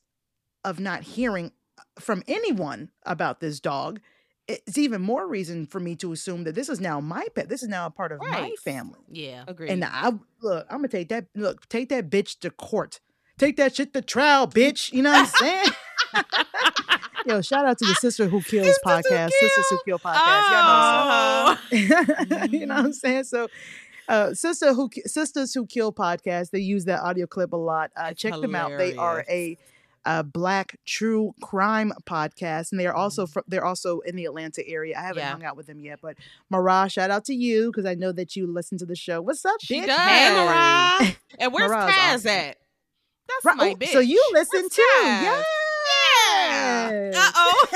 of not hearing from anyone about this dog, it's even more reason for me to assume that this is now my pet. This is now a part of my family. yeah. Agreed. And I look, I'm gonna take that. Look, take that bitch to court. Take that shit to trial, bitch. You know what I'm saying? Yo, shout out to the Sister Who Kills Sisters Who podcast. Sisters Who Kill podcast. Oh. Y'all know what's up. you know what I'm saying? So, uh, Sister Who Sisters Who Kill podcast. They use that audio clip a lot. Uh, check them out. They are a, a black true crime podcast, and they are also fro- they're also in the Atlanta area. I haven't Yeah. hung out with them yet, but Marah, shout out to you because I know that you listen to the show. What's up, She bitch? does. Hey, Mariah. and where's Mariah's Taz awesome. at? That's Right, my oh, bitch. So you listen What's too? Taz? Yes. Uh oh.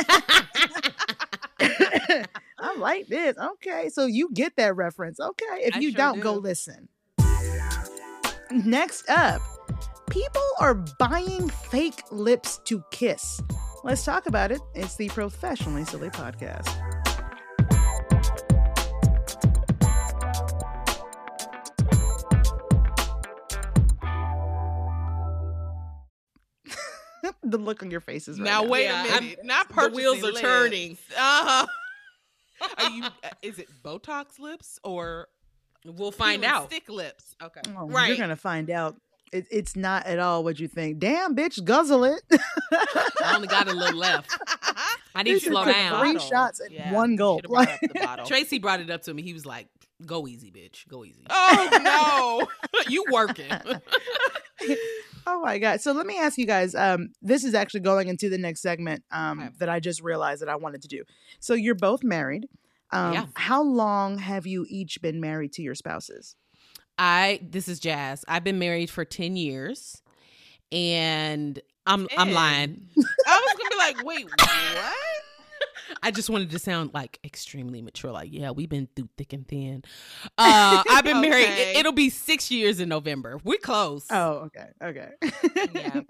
I like this. Okay, so you get that reference. Okay, if I you sure don't, go listen. Next up, people are buying fake lips to kiss. Let's talk about it. It's the Professionally Silly Podcast. the look on your faces right now now. wait Yeah, a I'm- minute. Not the wheels are lips. turning. Uh-huh. Are you? uh, Is it Botox lips or We'll find peel out. Stick lips. Okay. Oh, You're gonna find out. It, it's not at all what you think. Damn, bitch, guzzle it. I only got a little left. I need to This is slow down. three Bottle. shots at Yeah, one you gulp. should've brought up the bottle. Tracy brought it up to me. He was like, "Go easy, bitch. Go easy. Oh no. you working?" Oh my god! So let me ask you guys. Um, this is actually going into the next segment. Um, Okay. that I just realized that I wanted to do. So you're both married. Um, Yeah. how long have you each been married to your spouses? I this is Jazz. I've been married for ten years, and I'm I'm lying. I was gonna be like, wait, what? I just wanted to sound like extremely mature. Like, yeah, we've been through thick and thin. Uh, I've been married. Okay. It, will be six years in November. We're close. Oh, okay, okay. Yeah.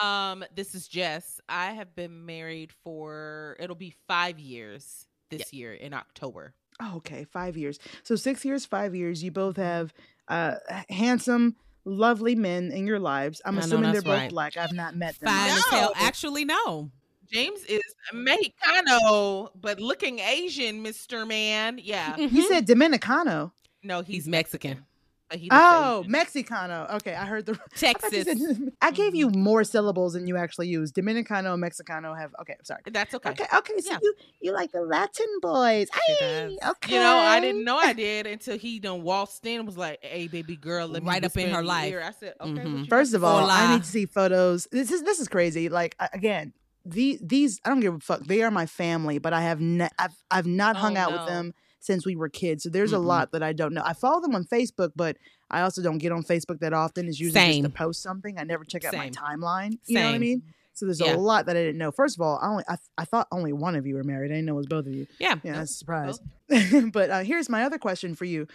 Um, this is Jess. I have been married for it'll be five years this year in October. Oh, okay, five years. So six years, five years. You both have uh, handsome, lovely men in your lives. I'm I assuming they're both right. black. I've not met them. Fine yet. as hell. No. Actually, no. James is Mexicano, but looking Asian, Mr. Man. Yeah. he said Dominicano. No, he's, He's Mexican. but he Oh, Asian. Mexicano. Okay, I heard the. I Texas. said- I gave you more syllables than you actually used. Dominicano and Mexicano have. Okay, I'm sorry. That's okay. Okay, okay. So Yeah. you you like the Latin boys? She Ay, okay. You know, I didn't know I did until he done waltzed in and was like, "Hey, baby girl, let me Right up in her life. ear." I said, "Okay." what Mhm. First of all, say?" I need to see photos. This is this is crazy. Like again, the these I don't give a fuck. They are my family, but I have ne- I've I've not hung Oh, out with them since we were kids. So there's a Mm-mm. lot that I don't know. I follow them on Facebook, but I also don't get on Facebook that often. It's usually Same. just to post something. I never check out my Same. timeline. You know what I mean? So there's Yeah. a lot that I didn't know. First of all, I only I, I thought only one of you were married. I didn't know it was both of you. Yeah. Yeah, that's a surprise. but uh, here's my other question for you.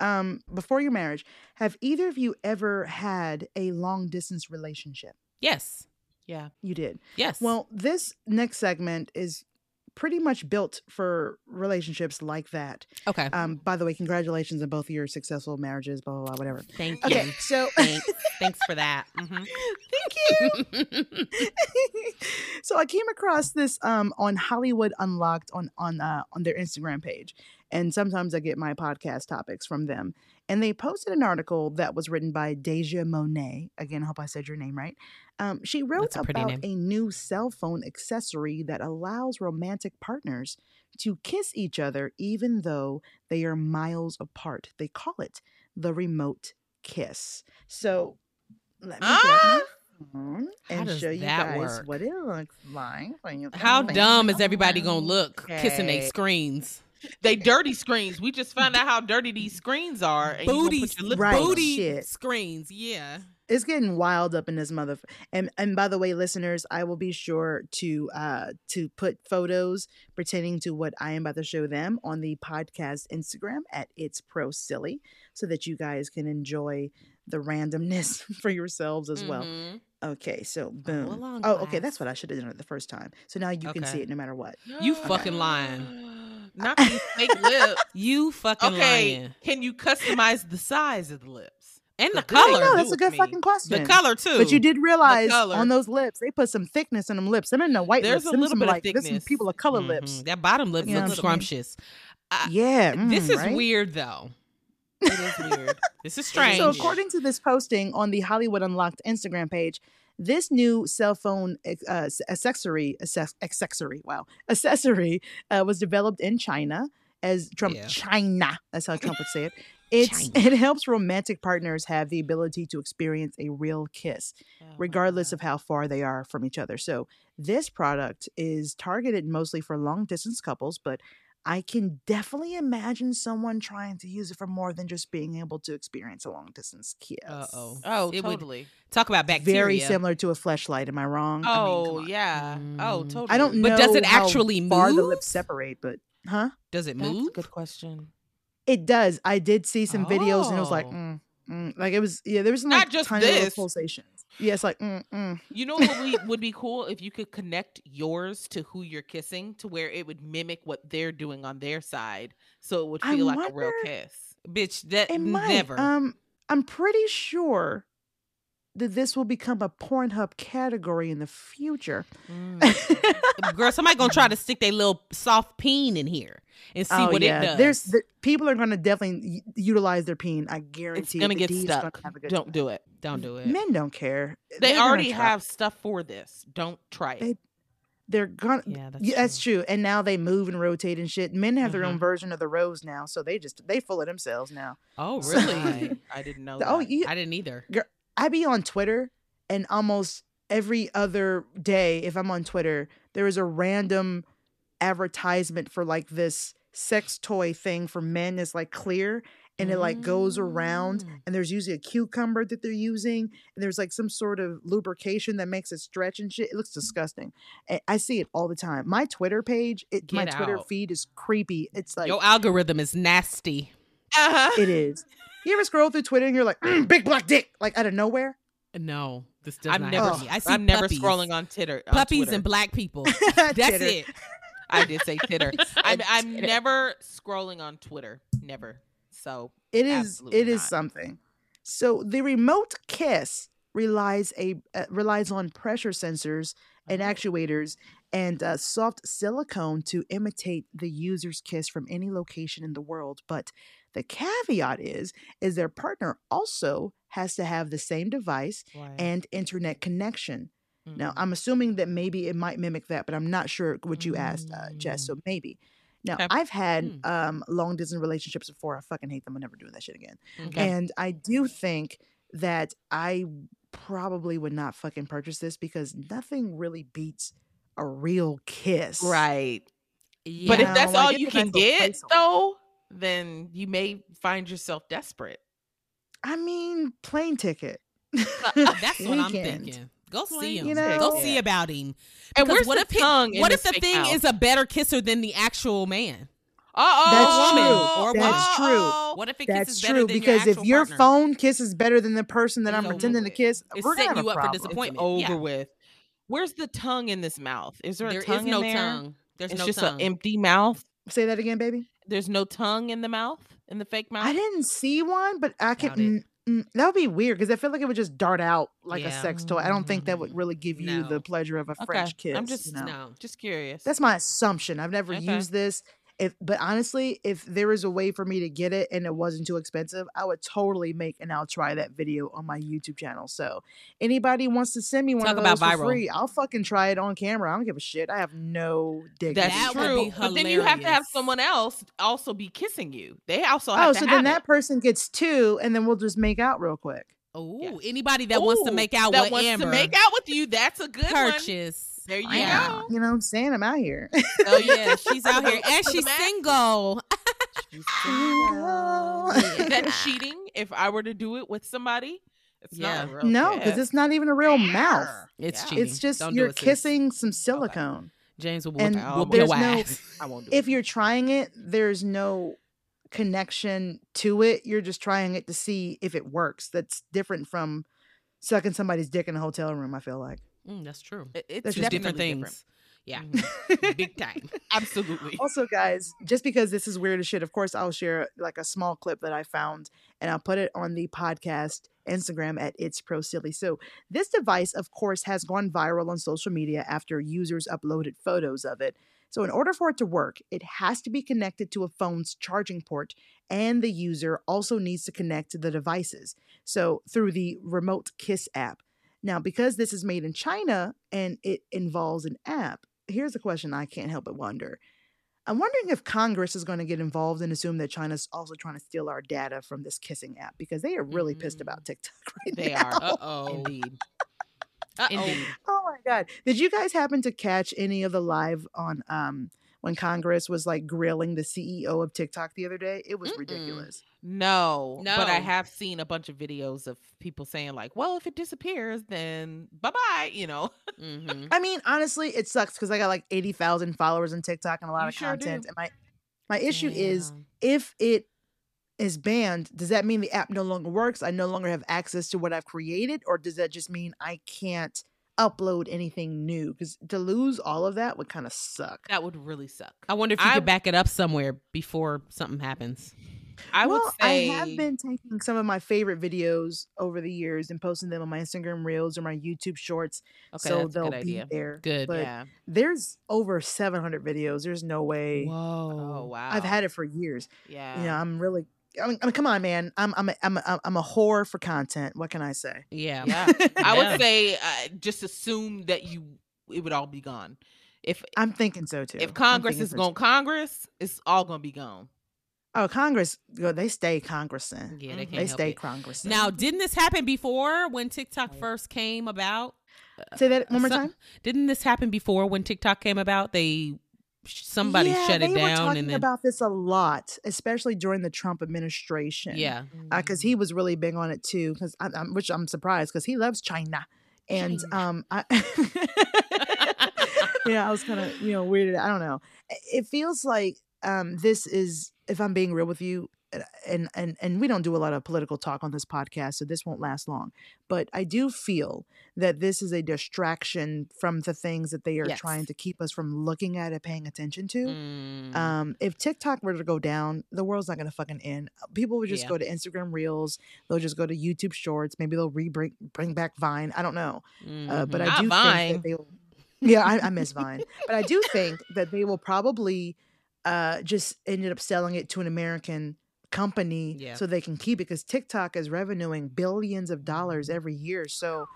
Um, before your marriage, have either of you ever had a long distance relationship? Yes. Yeah. You did. Yes. Well, this next segment is pretty much built for relationships like that. okay. Um, by the way, congratulations on both of your successful marriages, blah, blah, blah, whatever. Thank you. Okay, so Thanks. Thanks for that. Mhm. thank you. so I came across this um on Hollywood Unlocked on on uh, on their Instagram page, and sometimes I get my podcast topics from them. And they posted an article that was written by Deja Monet. Again, I hope I said your name right. Um, she wrote a about a new cell phone accessory that allows romantic partners to kiss each other even though they are miles apart. They call it the remote kiss. So let me phone How and show you guys work? what it looks like. How dumb is everybody gonna look kissing their screens? They dirty screens. We just found out how dirty these screens are. And you Booty, put your Right. booty Shit. screens. Yeah. It's getting wild up in this mother. And and by the way, listeners, I will be sure to uh to put photos pertaining to what I am about to show them on the podcast Instagram at It's Pro Silly, so that you guys can enjoy the randomness for yourselves as well. Okay, so boom. along, Oh, okay, that's what I should have done it the first time. So now you can see it no matter what. You fucking lying. Not these fake lips. You fucking Okay, lying. can you customize the size of the lips? And the Look, I color. know do that's a with good me. fucking question. The color too. But you did realize color. on those lips, they put some thickness in them lips. Them in the white There's lips. a them little some, bit of like, there's some thickness. people of color lips. Mhm. That bottom lip You know looks what I'm scrumptious. Yeah. This mm, is right? weird though. It is weird. This is strange. So, according to this posting on the Hollywood Unlocked Instagram page, this new cell phone uh, accessory, access- accessory, wow, accessory uh, was developed in China as Trump Yeah. China. That's how Trump would say it. It's China. it helps romantic partners have the ability to experience a real kiss, Oh regardless of how far they are from each other. So this product is targeted mostly for long distance couples, but I can definitely imagine someone trying to use it for more than just being able to experience a long distance kiss. Uh-oh. Oh, It would totally. Talk about bacteria. Very similar to a fleshlight. Am I wrong? I mean, Oh, come on. yeah. Oh, Mm. totally. I don't know. But does it how actually far the lips separate? But huh? Does it That's move? a good question. It does. I did see some videos, and it was like, Oh. mm, mm, like it was. Yeah, there was some Not just tiny this. pulsations. Yeah, it's like, mm, mm. You know what we, would be cool if you could connect yours to who you're kissing to where it would mimic what they're doing on their side, so it would I feel like a real kiss. Bitch, that might. never. Um, I'm pretty sure that this will become a Pornhub category in the future. Mm. Girl, somebody gonna try to stick their little soft peen in here and see oh what yeah, it does. there's the, people are going to definitely utilize their peen. I guarantee. It's gonna get D stuck. gonna have a good Don't time. do it. Don't do it. Men don't care. They They're already have stuff for this. Don't try it. They- They're gonna. Yeah, that's, Yeah, that's true. And now they move and rotate and shit. Men have their own Mhm. version of the rose now, so they just they full of themselves now. Oh, really? Right. I didn't know. Oh, that. you, I didn't either. I be on Twitter, and almost every other day, if I'm on Twitter, there is a random advertisement for like this sex toy thing for men is like clear and it like goes around Mm. and there's usually a cucumber that they're using and there's like some sort of lubrication that makes it stretch and shit it looks disgusting And i see it all the time my twitter page it my Get twitter feed is creepy it's like Your algorithm is nasty. Uh-huh. it is you ever scroll through twitter and you're like "Mm, big black dick like out of nowhere No, this does I'm not never. I see I'm never scrolling on Titter. on puppies Twitter. and black people. That's it. I did say Titter. I'm. I'm Titter. never scrolling on Twitter. Never. So it is it is not. something. So the remote kiss relies a uh, relies on pressure sensors and Oh. actuators and uh, soft silicone to imitate the user's kiss from any location in the world. But the caveat is is their partner also has to have the same device Right. and internet connection. Now, Mm. I'm assuming that maybe it might mimic that, but I'm not sure what you asked, uh, Jess. So maybe. Now, Okay. I've had Hmm. um, long distance relationships before. I fucking hate them. I'm never doing that shit again. Okay. And I do think that I probably would not fucking purchase this because nothing really beats a real kiss. right. Yeah. But if that's like, all you can get, though, then you may find yourself desperate. I mean, plane ticket. that's what I'm thinking. Go see him. you Go know- see about him. And where's what the if he- tongue? in What if the thing mouth? is a better kisser than the actual man? Uh-oh. That's true. Or That's true. Uh-oh. What if it That's kisses better true than because your if your partner? phone kisses better than the person that I'm pretending to kiss, It's we're gonna setting have you a up for problem. disappointment. It's over Yeah. with. Where's the tongue in this mouth? Is there a tongue is no in there? tongue. There's It's no just tongue. an empty mouth. Say that again, baby. There's no tongue in the mouth, in the fake mouth. I didn't see one, but I Doubt can. Mm, that would be weird because I feel like it would just dart out like a sex toy. I don't think that would really give you the pleasure of a Okay, French kiss. I'm just- you know? no. Just curious. That's my assumption. I've never Okay. used this. If but honestly, if there was a way for me to get it and it wasn't too expensive, I would totally make and I'll try that video on my YouTube channel. So anybody wants to send me one Talk of about those for viral. free, I'll fucking try it on camera. I don't give a shit. I have no dignity. That's That true. But then you have to have someone else also be kissing you. They also have Oh, to so have then that person gets two, and then we'll just make out real quick. Oh, Yeah. anybody that wants to make out that with wants Amber, to make out with you. That's a good one. Purchase. There you Yeah, go. you know what I'm saying? I'm out here. Oh yeah, she's out here and she's single. She's Single. Is that cheating? If I were to do it with somebody, it's Yeah. not a real no, because it's not even a real mouth. It's Yeah. cheating. It's just Don't you're it, sis. kissing some silicone. James will and whoop, whoop there's your no- I won't do it. If you're trying it, there's no connection to it. You're just trying it to see if it works. That's different from sucking somebody's dick in a hotel room. I feel like. Mm, that's true. It's That's Just just different definitely things. Yeah, Mhm. big time. Absolutely. also, guys, just because this is weird as shit, of course, I'll share like a small clip that I found and I'll put it on the podcast Instagram at It's Pro Silly. So, this device, of course, has gone viral on social media after users uploaded photos of it. So, in order for it to work, it has to be connected to a phone's charging port, and the user also needs to connect to the devices. So, through the Remote Kiss app. Now, because this is made in China and it involves an app, here's a question I can't help but wonder. I'm wondering if Congress is going to get involved and assume that China's also trying to steal our data from this kissing app because they are really pissed about TikTok right They now. They are. Uh oh. Indeed. Uh Indeed. Oh my god! Did you guys happen to catch any of the live on um when Congress was like grilling the CEO of TikTok the other day? It was Mm-mm. ridiculous. No, no, but I have seen a bunch of videos of people saying like, "Well, if it disappears, then bye bye." You know, hmm I mean, honestly, it sucks because I got like eighty thousand followers on TikTok and a lot You of sure do. content. And my my issue is if it is banned, does that mean the app no longer works? I no longer have access to what I've created, or does that just mean I can't upload anything new? Because to lose all of that would kind of suck. that would really suck. I wonder if you I- could back it up somewhere before something happens. I well, would say I have been taking some of my favorite videos over the years and posting them on my Instagram Reels or my YouTube Shorts, okay. so that's they'll good be idea. there. Good. But yeah. there's over 700 videos. There's no way. Whoa. Oh wow. I've had it for years. Yeah. You know, I'm really. I mean, I mean, come on, man. I'm I'm a, I'm a, I'm a whore for content. What can I say? Yeah. Yeah. I would say uh, just assume that you it would all be gone. If I'm thinking so too. if Congress is so, going too. Congress, it's all going to be gone. Oh, Congress. go- They stay Congressing. Yeah, they can't They help stay it. Congressing. Now, didn't this happen before when TikTok first came about? say that one more Some- time. Didn't this happen before when TikTok came about? They somebody yeah, shut it they were down talking and then about this a lot, especially during the Trump administration. yeah. because he was really big on it too. Because I'm, which I'm surprised because he loves China, and China. um, I, yeah, I was kind of you know weirded. I don't know. It- It feels like um, this is, if I'm being real with you, uh, and and and we don't do a lot of political talk on this podcast, so this won't last long. But I do feel that this is a distraction from the things that they are Yes. trying to keep us from looking at and paying attention to. Mm. Um, if TikTok were to go down, the world's not gonna fucking end. People would just Yeah. go to Instagram Reels. They'll just go to YouTube Shorts. Maybe they'll re bring bring back Vine. I don't know, uh, but Mhm. I Not do Vine. think that they. will Yeah, I, I miss Vine, but I do think that they will probably uh, just ended up selling it to an American company Yeah. so they can keep it because TikTok is revenuing billions of dollars Mm-hmm. every year. So.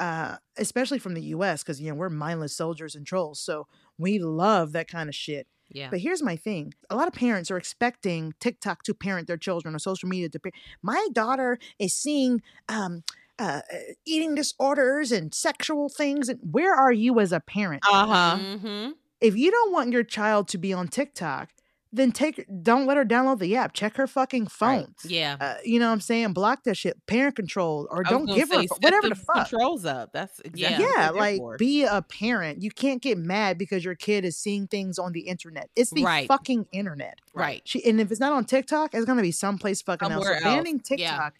Uh, especially from the U.S., because you know we're mindless soldiers and trolls, so we love that kind of shit. yeah. But here's my thing: a lot of parents are expecting TikTok to parent their children or social media to. Par- my daughter is seeing um, uh, eating disorders and sexual things. And where are you as a parent? Uh huh. Mhm. If you don't want your child to be on TikTok, then take don't let her download the app. Check her fucking phone. Yeah. Uh, you know what I'm saying? Block that shit. Parent control or don't give her say, a pho- set whatever the fuck. controls up. That's exactly Yeah. what Yeah, like for. be a parent. You can't get mad because your kid is seeing things on the internet. It's the Right. fucking internet. Right. She, and if it's not on TikTok, it's gonna be someplace fucking else. Somewhere So else. banning Yeah. TikTok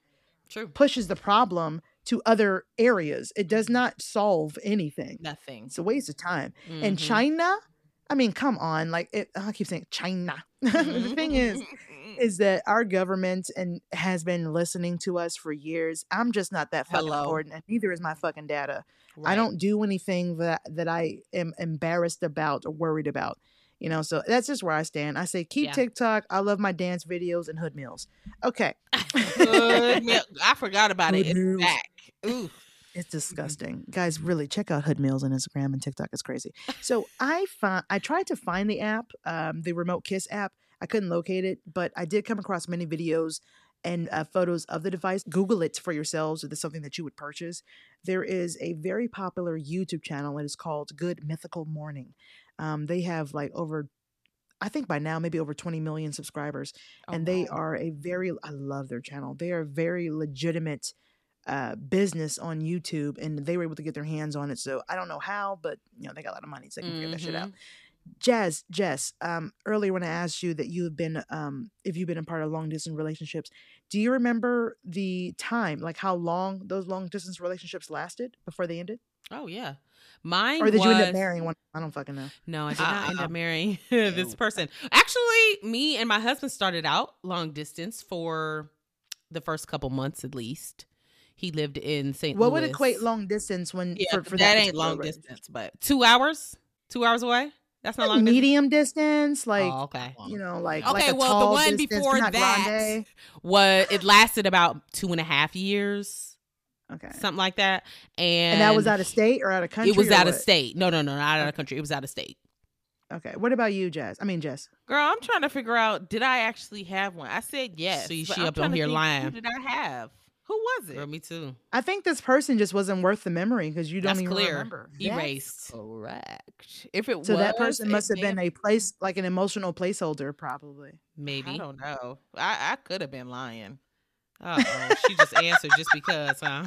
True. pushes the problem to other areas. It does not solve anything. Nothing. It's a waste of time. And Mhm. China, I mean, come on, like it, I keep saying China. the mm-hmm. thing is, is that our government and has been listening to us for years. I'm just not that fucking Hello. important, and neither is my fucking data. I don't do anything that that I am embarrassed about or worried about. You know, so that's just where I stand. I say keep Yeah. TikTok. I love my dance videos and hood meals. Okay. I forgot about it. Good It's meals. back. Ooh. It's disgusting, guys. Really, check out hood meals on Instagram and TikTok. It's crazy. So I find I tried to find the app, um, the Remote Kiss app. I couldn't locate it, but I did come across many videos and uh, photos of the device. Google it for yourselves if it's something that you would purchase. There is a very popular YouTube channel. It is called Good Mythical Morning. Um, they have like over, I think by now, maybe over 20 million subscribers. Oh, and they wow. are a very, I love their channel. They are very legitimate uh, business on YouTube and they were able to get their hands on it. So I don't know how, but you know, they got a lot of money, so they can figure that shit out. Jazz, Jess, um, earlier when I asked you that you have been, um, if you've been a part of long distance relationships, do you remember the time, like how long those long distance relationships lasted before they ended? Oh yeah, mine. Or did you end up marrying one? I don't fucking know. No, I did not end Uh-uh. up marrying this person. Actually, me and my husband started out long distance for the first couple months at least. He lived in St. Louis. What Louis. would equate long distance when Yeah, for, for that, ain't long relationship? distance, but Two hours? Two hours away? That's not Like long medium distance, like oh, okay. you know, like Okay, like a well, the one distance, before not that grande. was it lasted about two and a half years, Okay, something like that. And, and that was out of state or out of country. It was or out of state. No, no, no, not out of country. It was out of state. Okay, what about you, Jazz? I mean, Jess. girl, I'm trying to figure out did I actually have one? I said yes. So but she I'm up on here think, lying. Who did I have? Who was it? Girl, me too. I think this person just wasn't worth the memory because you don't That's even clear. remember. Erased. Correct. If it So was, that person must have been a place like an emotional placeholder, probably. Maybe. I don't know. I, I could have been lying. Uh oh. she just answered just because, huh?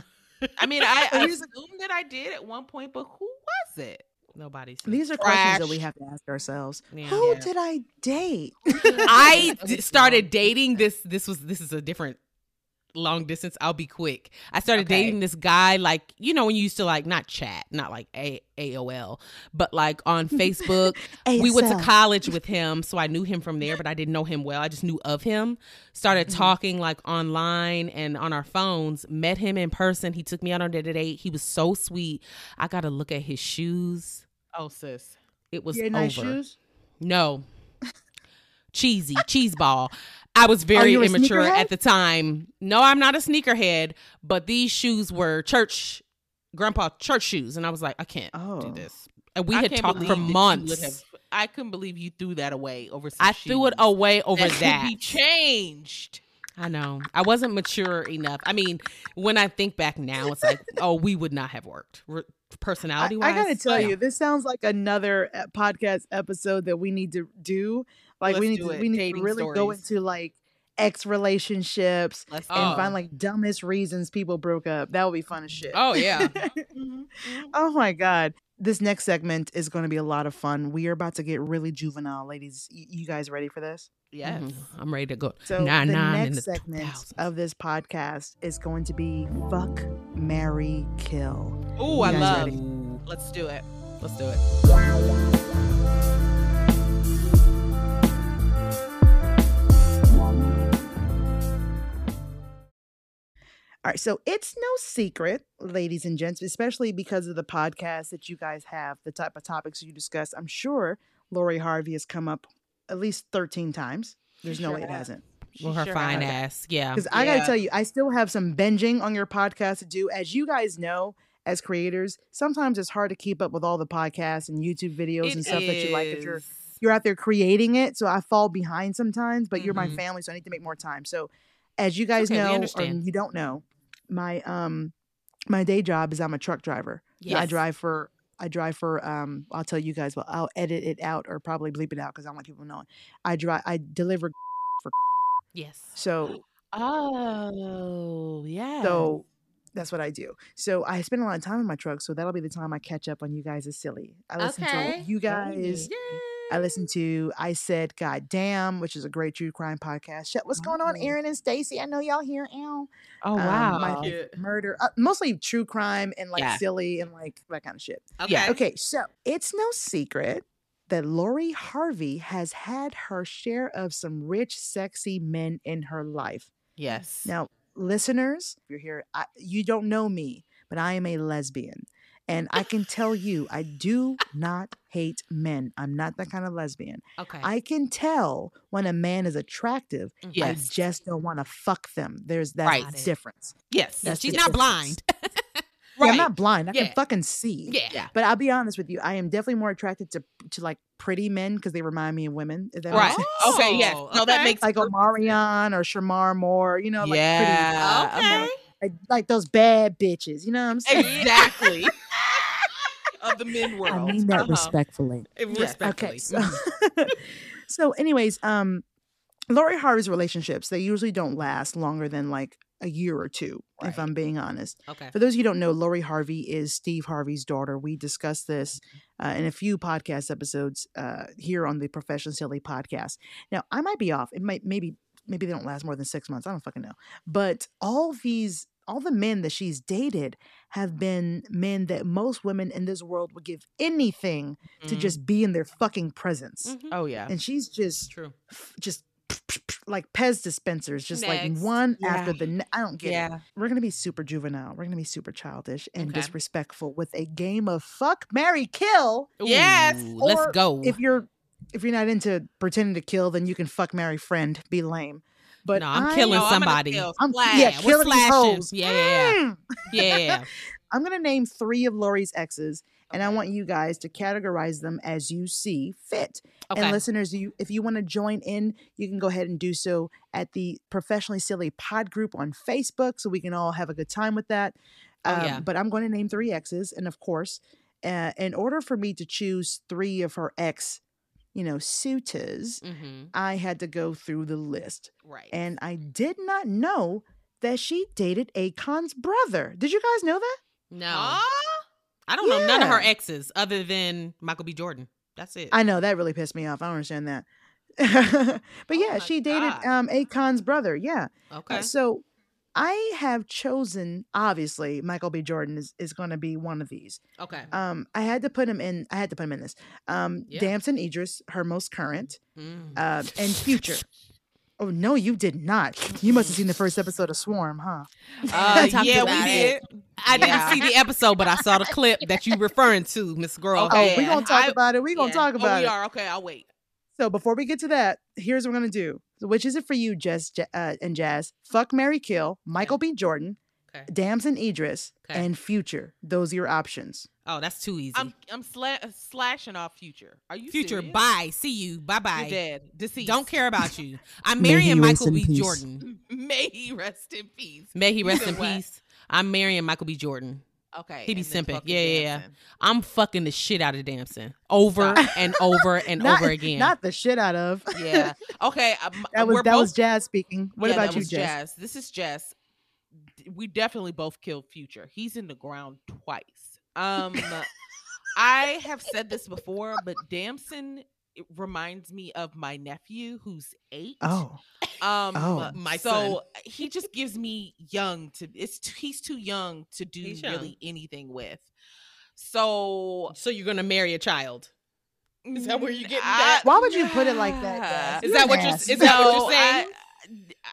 I mean, I, I Here's assumed that I did at one point, but who was it? Nobody's. These are questions that we have to ask ourselves. Yeah. Who Yeah. did I date? I d- started dating this. This was this is a different long distance. I'll be quick. I started Okay. dating this guy like you know when you used to like not chat, not like a- AOL, but like on Facebook. we went to college with him, so I knew him from there, but I didn't know him well. I just knew of him. Started Mhm. talking like online and on our phones. Met him in person. He took me out on a date. He was so sweet. I got to look at his shoes. Oh, sis. It was nice over. shoes. No. Cheesy, cheese ball. I was very you immature at the time. No, I'm not a sneakerhead, but these shoes were church, grandpa church shoes. And I was like, I can't Oh. do this. And we I had talked for that you would months. have- I couldn't believe you threw that away over. Some I threw it away over that. that. Could be changed. I know. I wasn't mature enough. I mean, when I think back now, it's like, oh, we would not have worked. Re- I, Personality I wise. gotta tell yeah. you, this sounds like another uh, podcast episode that we need to do. Like we Let's need to, it. we need to Dating really go into like ex relationships and Oh. find like dumbest reasons people broke up. That would be fun as shit. Oh, yeah. Mhm, mhm. Oh my god. This next segment is going to be a lot of fun. We are about to get really juvenile, ladies. Y- you guys ready for this? Yes. Mhm. I'm ready to go. So Nine, the nine in next the segment 2000s. of this podcast is going to be fuck, marry, kill. Oh, I You love. ready? Let's do it. Let's do it. All right, so it's no secret, ladies and gents, especially because of the podcast that you guys have, the type of topics you discuss. I'm sure Lori Harvey has come up at least 13 times. There's no sure way it has. hasn't. She Well, her sure fine has. ass. Yeah. Because I got to tell you, I still have some binging on your podcast to do. As you guys know, as creators, sometimes it's hard to keep up with all the podcasts and YouTube videos and It stuff that you like if you're you're out there creating it. So I fall behind sometimes, but you're my Mhm. family, so I need to make more time. So as you guys okay, know, or you don't know, my um my day job is I'm a truck driver. I drive for I drive for um I'll tell you guys, but I'll edit it out or probably bleep it out because I don't want people knowing. I drive I deliver for Yes. so Oh, yeah. so that's what I do. So I spend a lot of time in my truck, so that'll be the time I catch up on you guys as silly. I listen Okay. to you guys I listen to I Said God Damn, which is a great true crime podcast. Shit, What's going on, Oh. Aaron and Stacy? I know y'all here. Ow. Oh Um, wow. my murder, uh, mostly true crime and like Yeah. silly and like that kind of shit. Okay. Yeah. Okay, so it's no secret that Lori Harvey has had her share of some rich, sexy men in her life. yes. Now, listeners, if you're here, I, you don't know me, but I am a lesbian. And I can tell you, I do not hate men. I'm not that kind of lesbian. Okay. I can tell when a man is attractive. Yeah. I just don't want to fuck them. There's that Right. difference. yes. That's she's not difference. blind. Yeah, Right. I'm not blind. I Yeah. can fucking see. yeah. Yeah. But I'll be honest with you, I am definitely more attracted to to like pretty men because they remind me of women. If that Right. makes sense. Okay. Yes. Oh, No, that makes Like perfect Omarion or Shemar Moore, you know, like yeah. Uh, okay. like, like those bad bitches. You know what I'm saying? Exactly. of the men world. I mean that Uh-huh. respectfully. Respectfully. Okay, so so anyways, um, Lori Harvey's relationships they usually don't last longer than like a year or two, if I'm being honest. Okay. For those of you who don't know, Lori Harvey is Steve Harvey's daughter. We discussed this uh, in a few podcast episodes uh, here on the Professional Silly podcast. Now, I might be off. It might maybe maybe they don't last more than six months. I don't fucking know. But all these all the men that she's dated have been men that most women in this world would give anything to Mhm. just be in their fucking presence. Mhm. Oh yeah. And she's just True. just like Pez dispensers, just like one Yeah. after the ne- I don't get it Yeah. we're gonna be super juvenile. We're gonna be super childish and Okay. disrespectful with a game of fuck, Mary kill. Yes. Ooh, let's go. If you're if you're not into pretending to kill, then you can fuck, marry, friend, be lame. But no, I'm I- killing No, I'm somebody. kill. I'm Slash. yeah, Yeah, we're killing these slashing. hoes. Yeah, yeah, Mm. yeah. yeah. I'm gonna name three of Lori's exes, and I want you guys to categorize them as you see fit. Okay. And listeners, you if you want to join in, you can go ahead and do so at the Professionally Silly Pod group on Facebook, so we can all have a good time with that. Oh, Um, yeah. But I'm going to name three exes, and of course, uh, in order for me to choose three of her ex, you know, suitors, mm-hmm. I had to go through the list, Right. and I did not know that she dated Akon's brother. Did you guys know that? No, Huh? I don't know none of her exes other than Michael B. Jordan. That's it. I know that really pissed me off. I don't understand that. but Oh yeah, she dated God. um Akon's brother. Yeah. Uh, okay. so I have chosen obviously Michael B. Jordan is, is going to be one of these. Okay. Um I had to put him in I had to put him in this. Um Yeah. Damson Idris, her most current, Mm. uh, and future. Oh no, you did not. You must have seen the first episode of Swarm, huh? Uh, yeah, about we it. did. I didn't see the episode, but I saw the clip that you referring to, Miss Girl. Oh, we're gonna talk I- about it. We're gonna Yeah. talk Oh, about we it. We are. Okay, I'll wait. So before we get to that, here's what we're gonna do. So which is it for you, Jess Ja- uh, and Jazz? Fuck Mary Kill, Michael B. Jordan, Okay. Damson Idris, Okay. and Future. Those are your options. Oh, that's too easy. I'm I'm sla- slashing off future. Are you Future, serious? bye. See you. Bye bye. dead. Deceased. Don't care about you. I'm marrying Michael B. peace. Jordan. May he rest in peace. May he rest Either in way. peace. I'm marrying Michael B. Jordan. Okay. He be simping. Yeah, yeah, yeah. I'm fucking the shit out of Damson over and over and not, over again. Not the shit out of. Yeah. Okay. Um, that was that both, was Jazz speaking. What yeah, about that you, was Jazz? Jazz? This is Jess. We definitely both killed Future. He's in the ground twice. Um, I have said this before, but Damson it reminds me of my nephew who's eight. Oh, Um, Oh. My so son. he just gives me young to. It's t- he's too young to do He's young. really anything with. So so you're gonna marry a child? Is that where you're getting I- Why would you put it like that, Jazz? Is that what you're- ass. is that what you're saying?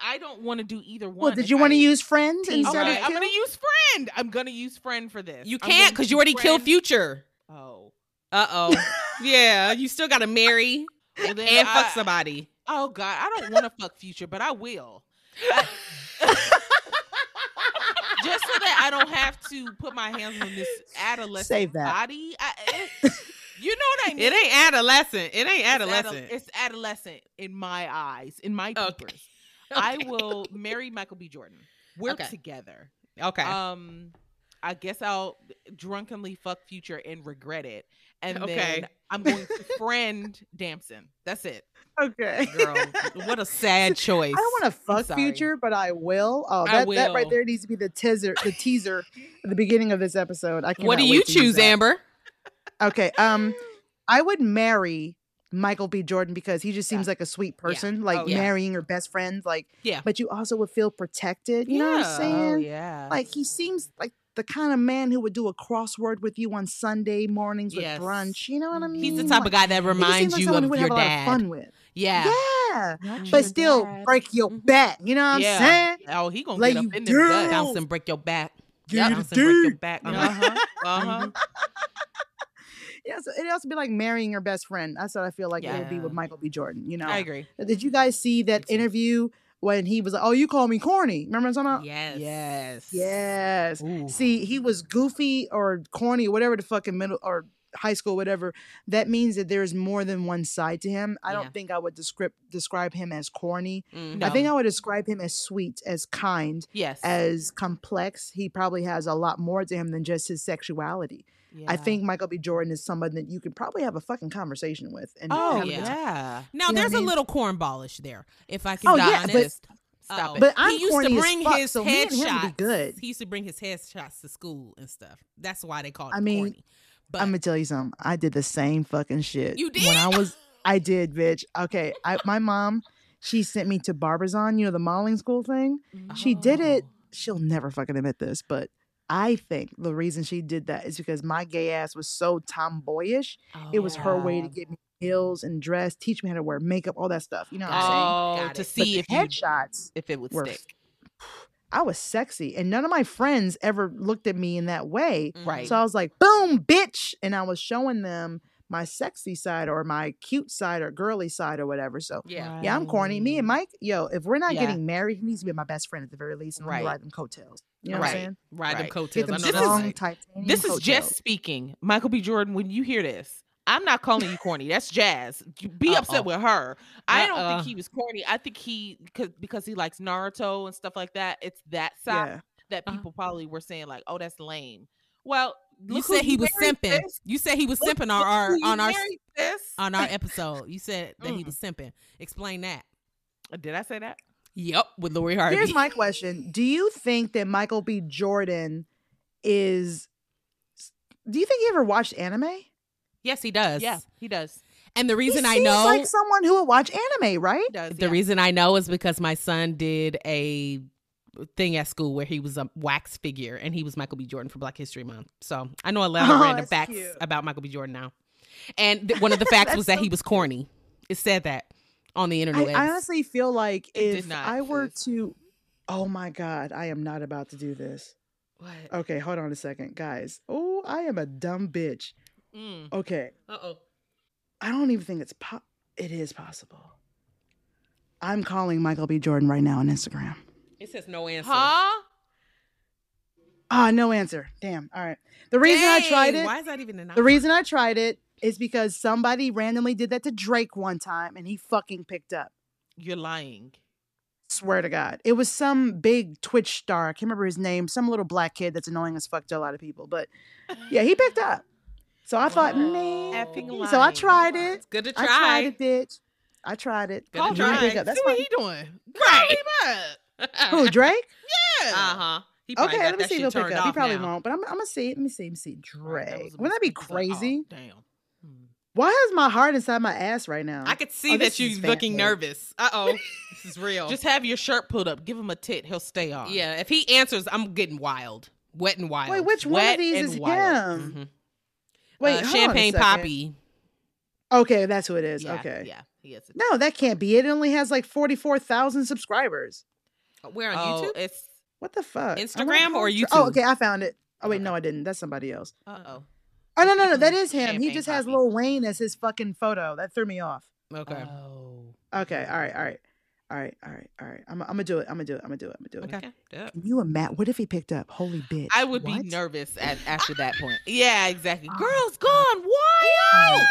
I, I don't want to do either one. Well, did you want to use friend instead right, of I'm gonna use friend. I'm gonna use friend for this. You can't because you already killed. Future. Oh, Uh oh. Yeah, you still gotta marry well, then and fuck somebody. Oh God, I don't want to fuck future, but I will. I- Just so that I don't have to put my hands on this adolescent Save that. body. I, it- you know what I mean? It ain't adolescent. It ain't It's adol- adolescent. It's adolescent in my eyes, in my Okay. peepers. I will marry Michael B. Jordan. We're Okay. together. Okay. Um, I guess I'll drunkenly fuck Future and regret it, and Okay. then I'm going to friend Damson. That's it, Okay. girl. what a sad choice. I don't want to fuck future, but I will. Oh, that, that right there needs to be the teaser, the teaser at the beginning of this episode. I can What do you wait to use choose. Amber? Okay. Um, I would marry Michael B. Jordan because he just seems Yeah. like a sweet person, like Oh, yeah. marrying your best friend, like Yeah. but you also would feel protected. You know what I'm saying? Oh yeah. Like he seems like the kind of man who would do a crossword with you on Sunday mornings with Yes. brunch. You know what I mean? He's the type Like, of guy that he seems reminds like you someone who of your have a lot of dad. fun with. Yeah. Yeah. Not But still dad. break your Mhm. back. You know what I'm yeah. saying? Oh, he gonna Lay get up in them guts. Bounce and break your back. Give you Bounce and break your back. Uh Uh-huh. Uh huh. Yeah, so it'd also be like marrying your best friend. That's what I feel like it would be with Michael B. Jordan. You know, I agree. did you guys see that Me too. interview when he was like, "Oh, you call me corny"? Remember what I'm talking about? Yes. Yes. Yes. Ooh. See, he was goofy or corny, whatever the fucking middle or high school, whatever. That means that there's more than one side to him. I Yeah. don't think I would describe describe him as corny. Mhm. I think I would describe him as sweet, as kind, Yes. as complex. He probably has a lot more to him than just his sexuality. I think Michael B. Jordan is someone that you could probably have a fucking conversation with. And Oh yeah. yeah. Now You know what I there's a little cornballish there, if I can Oh, be yeah, but- Stop Uh-oh. it. Uh, but I'm he used to bring fuck, his so me and him would be headshots. good. He used to bring his headshots to school and stuff. That's why they call it I mean, corny. But I'm gonna tell you something. I did the same fucking shit. You did when I was. I did, bitch. Okay, I my mom, she sent me to Barbizon. You know the modeling school thing. She did it. Oh. She'll never fucking admit this, but I think the reason she did that is because my gay ass was so tomboyish. It was her way to Oh. get me heels and dress, teach me how to wear makeup, all that stuff. You know what I'm saying? Oh, Got to it. See the if headshots if it would were stick. I was sexy, and none of my friends ever looked at me in that way. Mhm. Right. So I was like, boom, bitch. And I was showing them my sexy side or my cute side or girly side or whatever. So Yeah. yeah, I'm corny. Me and Mike, yo, if we're not Yeah. getting married, he needs to be my best friend at the very least and let me Right. ride them coattails. You know Right. what I'm saying? Ride them Right. coattails. Get I them know This strong right. This is just speaking. Michael B. Jordan, when you hear this, I'm not calling you corny. That's Jazz. Be Uh-oh. upset with her. I don't Uh-uh. think he was corny. I think he because because he likes Naruto and stuff like that. It's that side Yeah. that Uh-huh. people probably were saying like, "Oh, that's lame." Well, You said he was simping. sis. You said he was Look- simping on our on our married, sis. on our episode. You said that he Mm. was simping. Explain that. Did I say that? Yep, with Lori Harvey. Here's my question. Do you think that Michael B. Jordan is do you think he ever watched anime? yes, he does. Yeah, he does. And the reason he I seems know like someone who would watch anime, right? He does. the yeah. reason I know is because my son did a thing at school where he was a wax figure and he was Michael B. Jordan for Black History Month. So I know a lot of Oh, random facts cute. about Michael B. Jordan now. And th- one of the facts was that so he was corny. It said that on the internet. I honestly feel like It if I were to Oh my god, I am not about to do this. what? Okay, hold on a second, guys. Oh, I am a dumb bitch. Mm. Okay, Uh oh. I don't even think it's po- it is possible. I'm calling Michael B. Jordan right now on Instagram. It says no answer. Huh? Ah, no answer. Damn. All right. The reason I tried it, Why is that even an the reason I tried it is because somebody randomly did that to Drake one time and he fucking picked up. You're lying. Swear to God. It was some big Twitch star. I can't remember his name. Some little black kid that's annoying as fuck to a lot of people. But yeah, he picked up. So I thought, Whoa. man. Effing So I tried it. It's good to I try. tried it, bitch. I tried it. Good to try. pick up. That's See what he doing? Right. Right. Who, Drake? Yeah. Uh huh. Okay, let me see if he'll pick up. He probably now. won't, but I'm, I'm gonna see. Let me see. Let me see. Drake. was a Wouldn't that be mistake. Like, crazy? oh, damn. Hmm. Why is my heart inside my ass right now? I could see Oh, that you is looking fancy. nervous. Uh oh. this is real. Just have your shirt pulled up. Give him a tit. He'll stay on. yeah, if he answers, I'm getting wild. Wet and wild. Wait, which one of these is wild. him? Mhm. Wait, Uh, hold on a Champagne Papi. Okay, that's who it is. Yeah, okay. Yeah. He is. No, that can't be it. It only has like 44,000 subscribers. Where on oh, YouTube? it's. What the fuck? Instagram or how- YouTube? Oh, okay, I found it. Oh, wait, Okay. no, I didn't. That's somebody else. Uh oh. Oh, no, no, no. That is him. he just has Poppy. Lil Wayne as his fucking photo. That threw me off. Okay. Oh. Okay, all right, all right. All right, all right, all right. I'm, I'm gonna do it. I'm gonna do it. I'm gonna do it. I'm gonna do it. Okay. okay. Yeah. Can you imagine? What if he picked up? Holy bitch. I would What? be nervous at, after that point. Yeah, exactly. Oh, Girl's God. gone wild.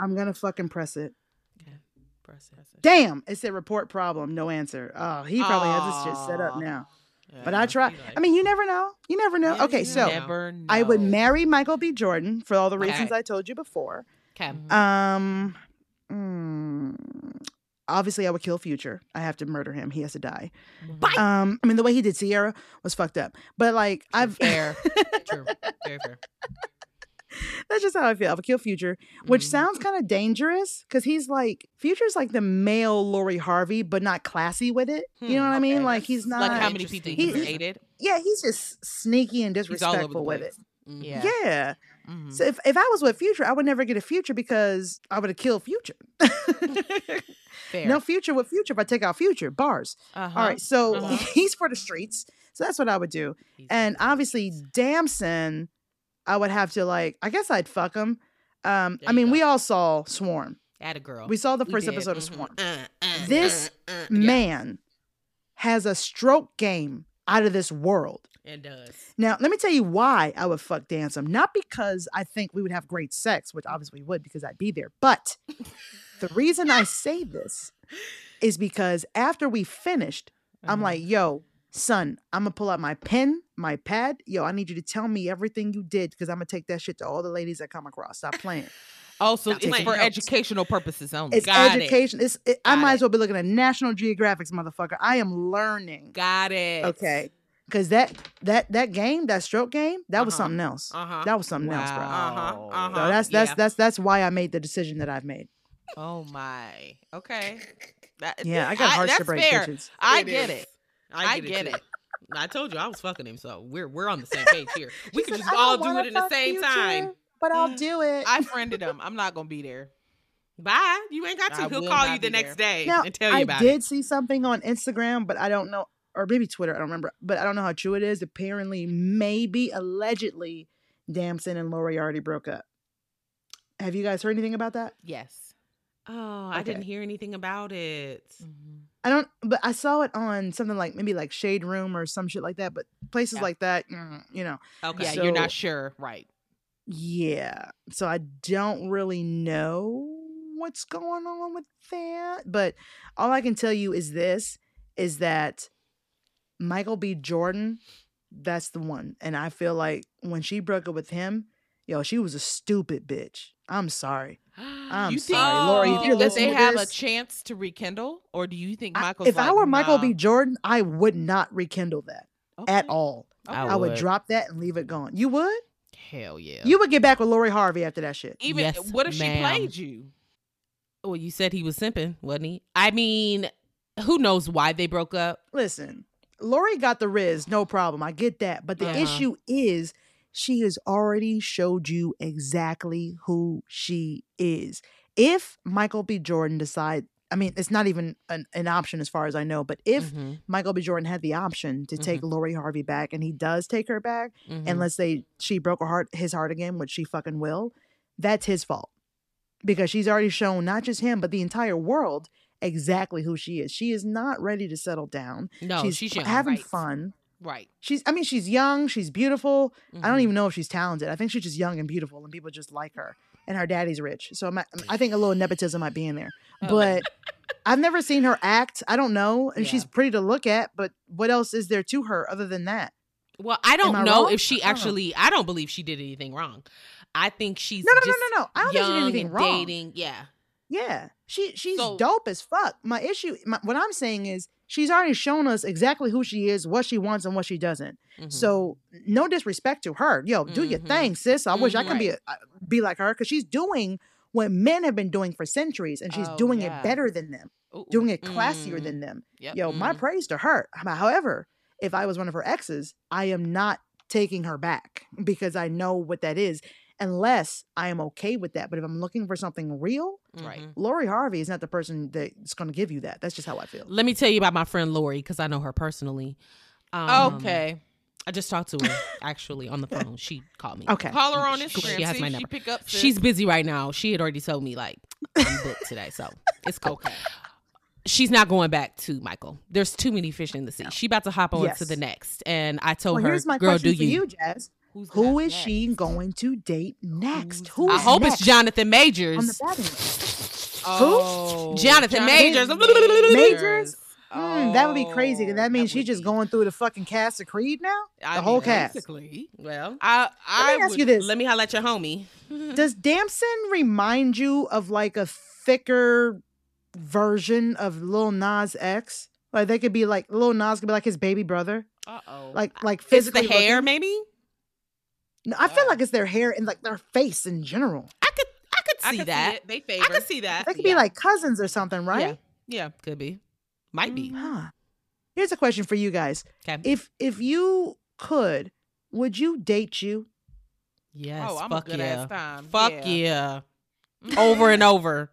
I'm gonna fucking press it. Okay. Press it. Damn, it said report problem, no answer. Oh, he probably has this shit set up Aw. now. But I try. like- I mean, you never know. You never know. Yeah, okay, so never know. I would marry Michael B. Jordan for all the reasons Okay. I told you before. Okay. Mhm. Um, mm, obviously, I would kill Future. I have to murder him. He has to die. Mhm. Um, I mean, the way he did Sierra was fucked up. But like, I've Fair. True. Very fair. That's just how I feel. I would kill Future, which Mhm. sounds kind of dangerous because he's like Future's like the male Lori Harvey, but not classy with it. You know Hmm, what I mean? Like he's not. like how many people he's He- dated? yeah, he's just sneaky and He's all over the disrespectful with it. place. Mhm. Yeah. Yeah. Mhm. So if, if I was with Future, I would never get a Future because I would have killed Future. Fair. no Future with Future if I take out Future bars. Uh-huh. All right, so Uh-huh. he's for the streets. So that's what I would do. He's- And obviously, Damson, I would have to like. I guess I'd fuck him. Um, There I mean, go. we all saw Swarm. At a girl. We saw the first episode of Mhm. Swarm. Uh, uh, This uh, uh, yeah, Man has a stroke game out of this world. It does. Now, let me tell you why I would fuck Damson. Not because I think we would have great sex, which obviously we would because I'd be there. But the reason I say this is because after we finished, I'm Uh-huh. like, yo, son, I'm gonna pull out my pen, my pad. Yo, I need you to tell me everything you did because I'm gonna take that shit to all the ladies that come across. Stop playing. Oh, so Now it's for notes. educational purposes only. It's Got it. education. It's it, I might it. as well be looking at National Geographics, motherfucker. I am learning. Got it. Okay. Cause that that that game, that stroke game, that was Uh-huh. something else. Uh-huh. That was something else, bro. Uh-huh. Uh-huh. So that's that's yeah. that's that's why I made the decision that I've made. Oh my. Okay. That- Yeah, I got hearts that's to break, fair. bitches. I get is. it. I I get, get it. It. too. I told you I was fucking him, so we're we're on the same page here. We She can just all don't do wanna it in the same Future, time. But I'll Mm. do it. I friended him. I'm not gonna be there. Bye. You ain't got to. I He'll call you the be next day now, and tell you I about it. I did see something on Instagram, but I don't know, or maybe Twitter. I don't remember, but I don't know how true it is. Apparently, maybe allegedly, Damson and Lori already broke up. Have you guys heard anything about that? Yes. Oh, I didn't hear anything about it. I don't, but I saw it on something like maybe like Shade Room or some shit like that. But places Yeah. like that, mm, you know, Okay. Yeah, you're not sure, right? yeah. So I don't really know what's going on with that. But all I can tell you is this: is that Michael B. Jordan, that's the one. And I feel like when she broke up with him, yo, she was a stupid bitch. I'm sorry. I'm you think, sorry, Lori, you if you're that listening they to have this- a chance to rekindle, or do you think I- Michael's if I were Michael nah. B. Jordan, I would not rekindle that at all. Okay. I I would would. drop that and leave it gone. You would? Hell yeah. You would get back with Lori Harvey after that shit. Even Yes, what if she played you? well, you said he was simping, wasn't he? I mean, who knows why they broke up? Listen, Lori got the rizz, no problem. I get that. But the Uh-huh. issue is she has already showed you exactly who she is. If Michael B. Jordan decide, I mean, it's not even an, an option as far as I know, but if Mhm, Michael B. Jordan had the option to take Mm-hmm. Lori Harvey back and he does take her back, mhm. and let's say she broke her heart his heart again, which she fucking will, that's his fault. Because she's already shown not just him, but the entire world exactly who she is. She is not ready to settle down. no, she's, young, having fun. Right. She's I mean, she's young, she's beautiful. I don't Mhm. even know if she's talented. I think she's just young and beautiful and people just like her. And her daddy's rich. So my, I think a little nepotism might be in there. Oh. But I've never seen her act. I don't know. And she's pretty to look at, but what else is there to her other than that? Well, I don't I know wrong? if she I don't actually. I don't believe she did anything wrong. I think she's No, no, no, no, no. I don't think she did anything wrong. dating. Yeah, Yeah, she she's So- dope as fuck. My issue, my, what I'm saying is, she's already shown us exactly who she is, what she wants, and what she doesn't. Mhm. So no disrespect to her. Yo, do your Mhm. thing, sis. I wish I could be a, uh, be like her because she's doing what men have been doing for centuries, and she's Oh, doing yeah. it better than them, Ooh, doing it classier Mm. than them. Yep. Yo, my Mhm. praise to her. However, if I was one of her exes, I am not taking her back because I know what that is. Unless I am okay with that. But if I'm looking for something real, Right. Mhm. Lori Harvey is not the person that's going to give you that. That's just how I feel. Let me tell you about my friend Lori because I know her personally. Um, okay. I just talked to her actually on the phone. She called me. Okay. Call her on She- Instagram. she has my number. She pick up. She's busy right now. She had already told me like I'm booked today, so it's cool. okay. She's not going back to Michael. There's too many fish in the sea. She about to hop on Yes. to the next, and I told Well, her, here's my "Girl, question do for you?" you, Jazz. Who's Who that is she going to date next? Who's Who I hope next it's Jonathan on Majors. the batting list? Oh, Jonathan Majors. Majors? Hmm, that would be crazy. 'cause that means she's just be- going through the fucking cast of Creed now. I the mean, whole cast. Basically, Well, I I Let me ask would, you this: let me holler at your homie. Does Damson remind you of like a thicker version of Lil Nas X? Like they could be like Lil Nas could be like his baby brother, Uh oh. like like It's the hair, looking? maybe. No, I feel like it's their hair and like their face in general. I could I could I see could that. See it. They I could see that. They could yeah. be like cousins or something, right? Yeah. yeah Could be. Might be. Huh. Here's a question for you guys. Okay. If if you could, would you date you? Yes. oh, I'm fuck a good yeah. ass time. Fuck yeah. yeah. Over and over.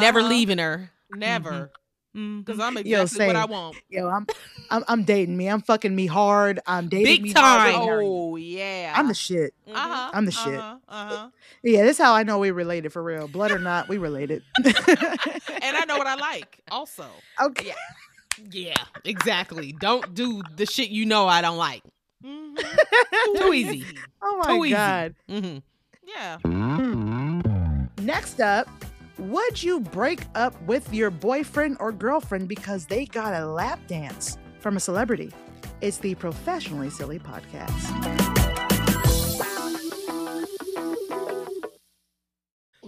Never Uh-huh. leaving her. Never. Mhm. Because I'm Yo, exactly what I want. Yo, I'm I'm I'm dating me. I'm fucking me hard. I'm dating Big me time. hard. I'm marrying you. Oh yeah. I'm the shit. Mhm. Uh-huh. I'm the shit. Uh-huh. uh-huh. Yeah, this is how I know we related for real. Blood or not, we related. And I know what I like also. okay. Yeah, exactly. Don't do the shit you know I don't like. Mhm. Too easy. Oh Too my easy. god. hmm Yeah. Next up, would you break up with your boyfriend or girlfriend because they got a lap dance from a celebrity? It's the Professionally Silly Podcast.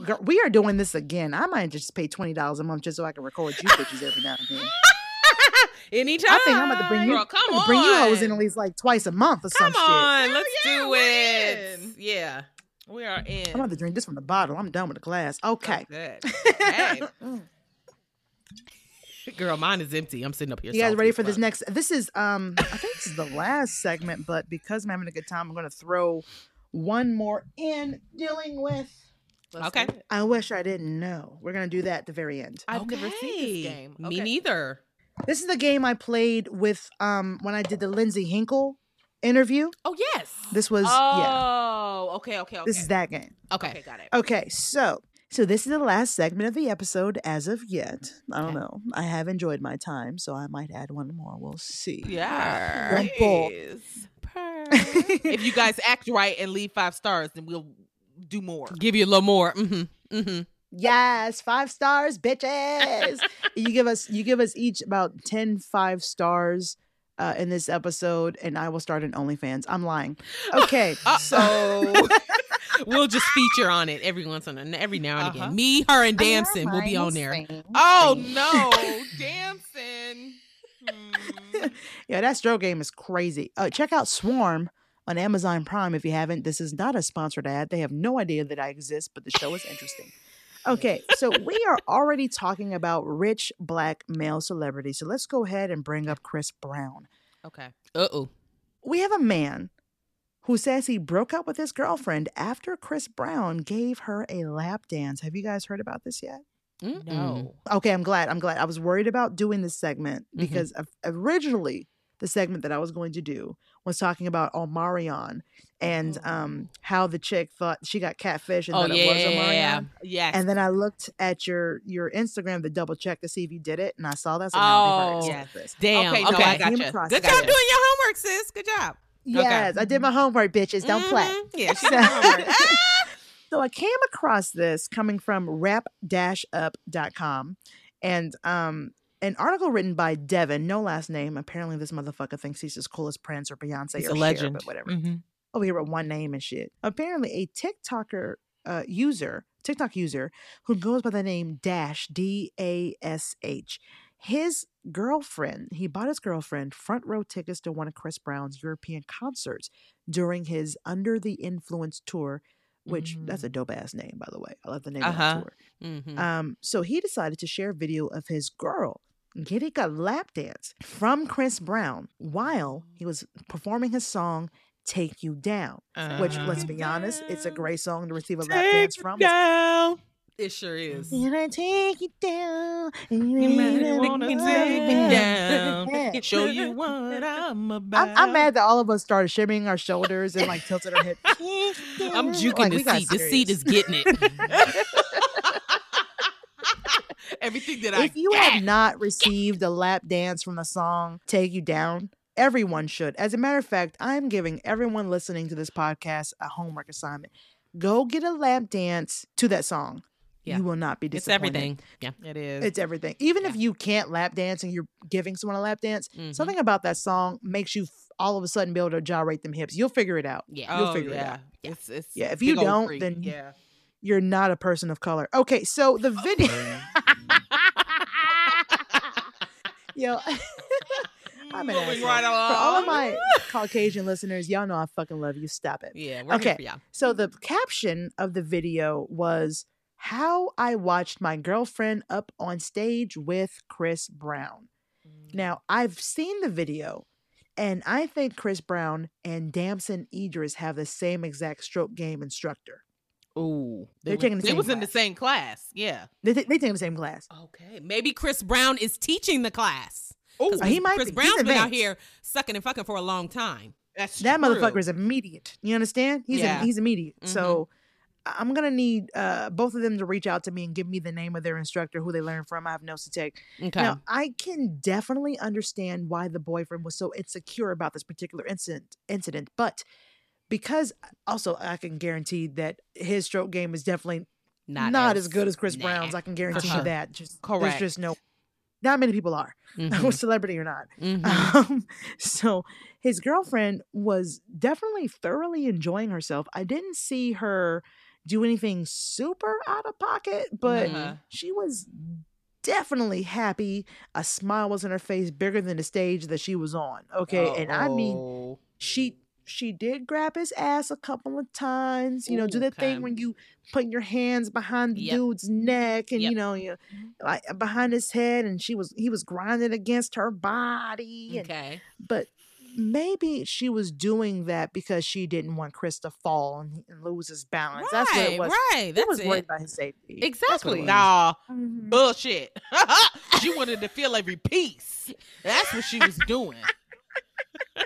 Girl, we are doing this again. I might just pay twenty dollars a month just so I can record you bitches every now and then. Anytime. I think I'm about to bring you, Girl, come I'm bring you hoes in at least like twice a month or some Come on, let's yeah, do it. Yeah. We are in. I'm about to drink this from the bottle. I'm done with the glass. Okay. Good. Hey. Girl, mine is empty. I'm sitting up here. You guys ready as for this next? This is um I think this is the last segment, but because I'm having a good time, I'm gonna throw one more in dealing with. Let's Okay. I wish I didn't know. We're gonna do that at the very end. I've never seen this game. Me neither. This is the game I played with um when I did the Lindsay Hinkle interview. Oh yes. This was yeah. Oh, okay, okay, okay. This is that game. Okay. Okay, got it. Okay, so so this is the last segment of the episode as of yet. I don't Okay. know. I have enjoyed my time, so I might add one more. We'll see. Yeah. Please. if you guys act right and leave five stars, then we'll do more. Give you a little more. Mm-hmm. Mm-hmm. Yes, five stars, bitches. you give us you give us each about 10 five stars uh, in this episode, and I will start an OnlyFans. I'm lying. Okay. so Oh, we'll just feature on it every once in a, every now and Uh-huh. again. Me, her, and Damson will be on there. oh no, dancing. Hmm. Yeah, that stroke game is crazy. Uh, check out Swarm on Amazon Prime if you haven't. This is not a sponsored ad. They have no idea that I exist, but the show is interesting. Okay, so we are already talking about rich black male celebrities. So let's go ahead and bring up Chris Brown. Okay. Uh oh. We have a man who says he broke up with his girlfriend after Chris Brown gave her a lap dance. Have you guys heard about this yet? No. Okay, I'm glad. I'm glad. I was worried about doing this segment Mhm. because of- originally the segment that I was going to do was talking about Omarion and Oh. um how the chick thought she got catfish and Oh thought it was yeah. Omarion. Yes. And then I looked at your your Instagram to double check to see if you did it, and I saw that. So Oh, yes. Damn. Okay, Okay. no, I Came gotcha. Good job doing your homework, sis. Good job. Yes, I did my homework, bitches. Don't play. Mhm. Yeah. She So- did homework. So I came across this coming from rap-up.com and um an article written by Devin, no last name. Apparently this motherfucker thinks he's as cool as Prince or Beyonce He's or a Cher, legend. but whatever. Mhm. Over here with one name and shit. Apparently a TikToker uh, user, TikTok user who goes by the name Dash D A S H. His girlfriend, he bought his girlfriend front row tickets to one of Chris Brown's European concerts during his Under the Influence tour, which that's a dope ass name, by the way. I love the name of Uh-huh. that tour. Mhm. Um, so he decided to share a video of his girl getting a lap dance from Chris Brown while he was performing his song "Take You Down," which, uh-huh. let's be honest, it's a great song to receive a lap dance from. Down. It sure is. Can I take you down? And You might wanna take me down. Yeah. Show you what I'm about. I'm, I'm mad that all of us started shimmying our shoulders and like tilted our head. I'm juking Like, the seat. The seat is getting it. Everything that I if you get. have not received a lap dance from the song Take You Down, everyone should. As a matter of fact, I'm giving everyone listening to this podcast a homework assignment. Go get a lap dance to that song. Yeah. You will not be disappointed. it's everything. Yeah. it is. It's everything. Even if you can't lap dance and you're giving someone a lap dance, Mhm. something about that song makes you f- all of a sudden be able to gyrate them hips. You'll figure it out. Yeah. you'll oh, figure it out. Yeah. It's, it's Yeah, if you don't, freak. then- yeah. You're not a person of color. Okay, so the video. Yo. I'm an mm, Moving asshole. right For all of my Caucasian listeners, y'all know I fucking love you. Stop it. Yeah, we're Okay. here. So the caption of the video was how I watched my girlfriend up on stage with Chris Brown. Mm. Now, I've seen the video and I think Chris Brown and Damson Idris have the same exact stroke game instructor. Ooh, They're was- taking the same. They same was in the same class. Yeah. They, they take the same class. Okay, maybe Chris Brown is teaching the class. Oh, he might Chris be. Brown's been out here sucking and fucking for a long time. That's That true. motherfucker is immediate. You understand? He's Yeah. he's immediate. Mhm. So I- I'm gonna need uh, both of them to reach out to me and give me the name of their instructor, who they learned from. I have notes to take. Okay. Now I can definitely understand why the boyfriend was so insecure about this particular incident. Incident, but because also I can guarantee that his stroke game is definitely not, as, good as Chris nah, Brown's. I can guarantee sure. you that. Just Correct. There's just no. Not many people are, Mhm, celebrity or not. mhm. Um, so his girlfriend was definitely thoroughly enjoying herself. I didn't see her do anything super out of pocket, but Uh-huh. she was definitely happy. A smile was on her face bigger than the stage that she was on. Okay. And I mean, Oh. she she did grab his ass a couple of times. You know, do the okay. thing when you put your hands behind the Yep. dude's neck and Yep. you know, you like behind his head, and she was he was grinding against her body. And, okay. But maybe she was doing that because she didn't want Chris to fall and, and lose his balance. That's what Right, it was. right. He That's was worried about his safety. Exactly. Nah, Mhm. bullshit. she wanted to feel every piece. That's what she was doing.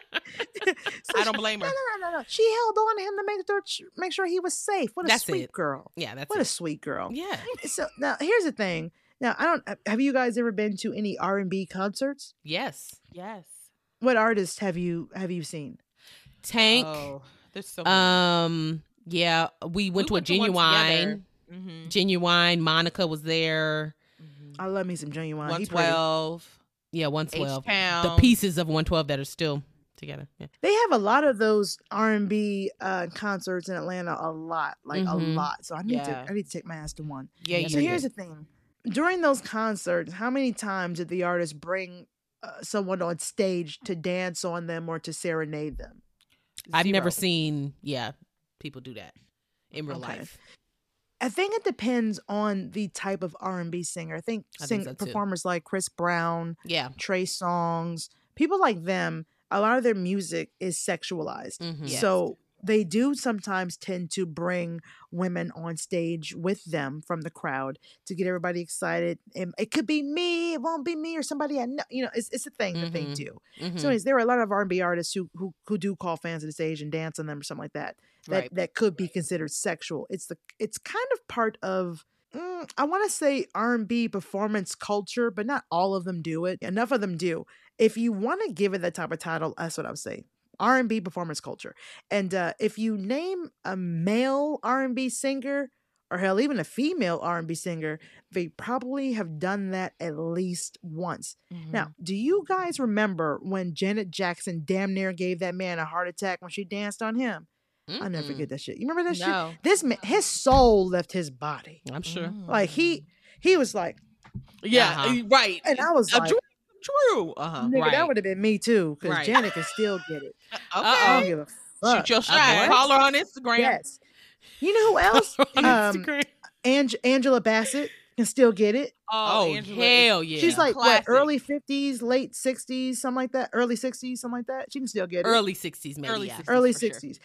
So I don't blame No, her. no, no, no, no. She held on to him to make sure make sure he was safe. What a That's sweet it. girl. Yeah, that's What a sweet girl. Yeah. So now here's the thing. Now I don't. Have you guys ever been to any R and B concerts? Yes. Yes. What artists have you have you seen? Tank. Oh, there's so many. Um. Yeah, we went to a went to one Ginuwine. Mhm. Ginuwine. Monica was there. Mhm. I love me some Ginuwine. One He pretty. twelve. Yeah, 112. H-Town. The pieces of one twelve that are still together. Yeah. They have a lot of those R and B uh, concerts in Atlanta. A lot, like a Mhm. lot. So I need Yeah. to I need to take my ass to one. Yeah, Yeah, So they here's the thing: during those concerts, how many times did the artist bring uh, someone on stage to dance on them or to serenade them? I've never seen. Yeah, people do that in real Okay. life. I think it depends on the type of R and B singer. I think, I sing, think so, performers like Chris Brown, Yeah. Trey Songz, people like them, a lot of their music is sexualized. Mhm. Yes. So they do sometimes tend to bring women on stage with them from the crowd to get everybody excited. And it could be me, it won't be me, or somebody I know. You know, it's, it's a thing that they Mhm. do. Mhm. So, anyways, there are a lot of R and B artists who, who who do call fans to the stage and dance on them or something like that. That Right. that could be considered sexual. It's the it's kind of part of mm, I want to say R and B performance culture, but not all of them do it. Enough of them do. If you want to give it that type of title, that's what I would say. R and B performance culture. And uh, if you name a male R and B singer, or hell, even a female R and B singer, they probably have done that at least once. Mhm. Now, do you guys remember when Janet Jackson damn near gave that man a heart attack when she danced on him? I'll never forget that shit. You remember that shit? This man, his soul left his body. I'm sure. Like he, he was like, Yeah, Uh-huh. uh, right. and I was like, true. True. Uh-huh. nigga, that would have been me too, because Right. Janet can still get it. Okay. I don't give a fuck. Shoot your shot. Okay. Call her on Instagram. Yes. You know who else? On Um, Instagram. Ange- Angela Bassett can still get it. Oh, Angela is- hell yeah. She's like Classic. what, early fifties, late sixties, something like that. Early sixties, something like that. She can still get it. early sixties, maybe. Early yeah. 60s. early for sure. sixties.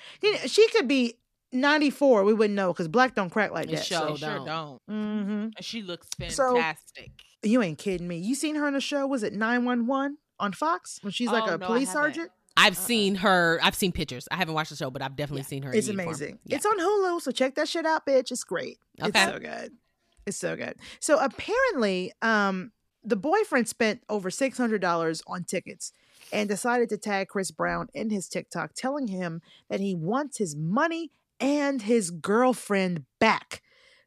She could be ninety four. We wouldn't know because black don't crack like It that. show They So. sure don't. don't. hmm And she looks So- fantastic. You ain't kidding me. You seen her in a show? Was it nine one one on Fox when she's like Oh, a no, police sergeant? I've Uh-uh. seen her. I've seen pictures. I haven't watched the show, but I've definitely Yeah. seen her. It's uniform. amazing. Yeah. It's on Hulu, so check that shit out, bitch. It's great. Okay. It's so good. It's so good. So apparently, um, the boyfriend spent over six hundred dollars on tickets and decided to tag Chris Brown in his TikTok, telling him that he wants his money and his girlfriend back.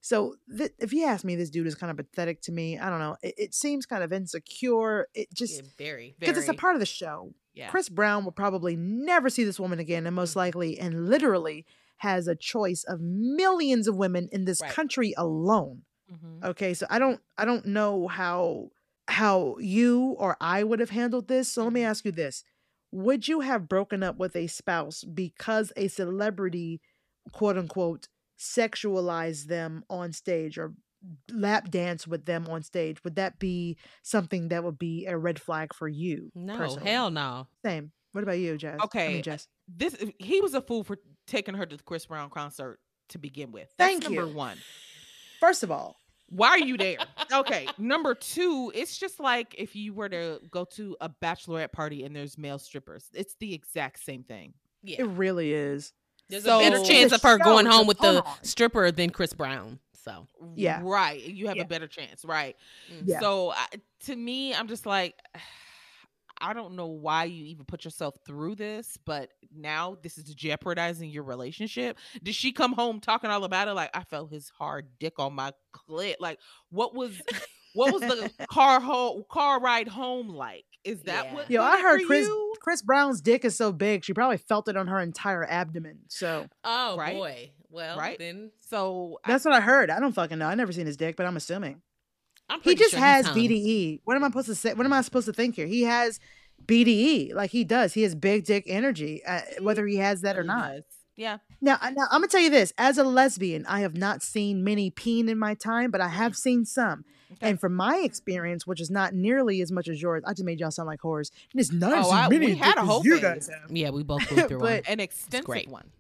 So, th- if you ask me, this dude is kind of pathetic to me. I don't know. It, it seems kind of insecure. It just Yeah, very. because it's a part of the show. Yeah. Chris Brown will probably never see this woman again, and most likely and literally has a choice of millions of women in this Right. country alone. Mhm. Okay, so I don't I don't know how how you or I would have handled this. So Mm-hmm. let me ask you this. Would you have broken up with a spouse because a celebrity, quote unquote, sexualized them on stage or lap dance with them on stage? Would that be something that would be a red flag for you? No, personally? hell no. Same. What about you? I Okay, mean, Jess. This he was a fool for taking her to the Chris Brown concert to begin with. That's Thank number you. one. First of all, Why are you there? okay. Number two, it's just like if you were to go to a bachelorette party and there's male strippers. It's the exact same thing. Yeah. it really is. There's So- a better chance of her show going home with the on. stripper than Chris Brown. So Yeah. Right. You have Yeah. a better chance. Right. Mm. Yeah. So I, to me, I'm just like, I don't know why you even put yourself through this, but now this is jeopardizing your relationship. Did she come home talking all about it? Like I felt his hard dick on my clit. Like what was what was the car home car ride home like? Is that Yeah. what? Yo, I heard Chris you? Chris Brown's dick is so big, she probably felt it on her entire abdomen. So Oh Right? boy. Well, Right? then So I- that's what I heard. I don't fucking know. I never seen his dick, but I'm assuming I'm he just sure has he's. BDE. What am I supposed to say? What am I supposed to think here? He has BDE, like he does. He has big dick energy, uh, whether he has that or not. does. Yeah. Now, I- now I'm gonna tell you this: as a lesbian, I have not seen many peen in my time, but I have seen some. Okay. And from my experience, which is not nearly as much as yours, I just made y'all sound like whores. And it's not Oh, as I- many we had a whole you phase. guys have. Yeah, we both went through one. An extensive great. one.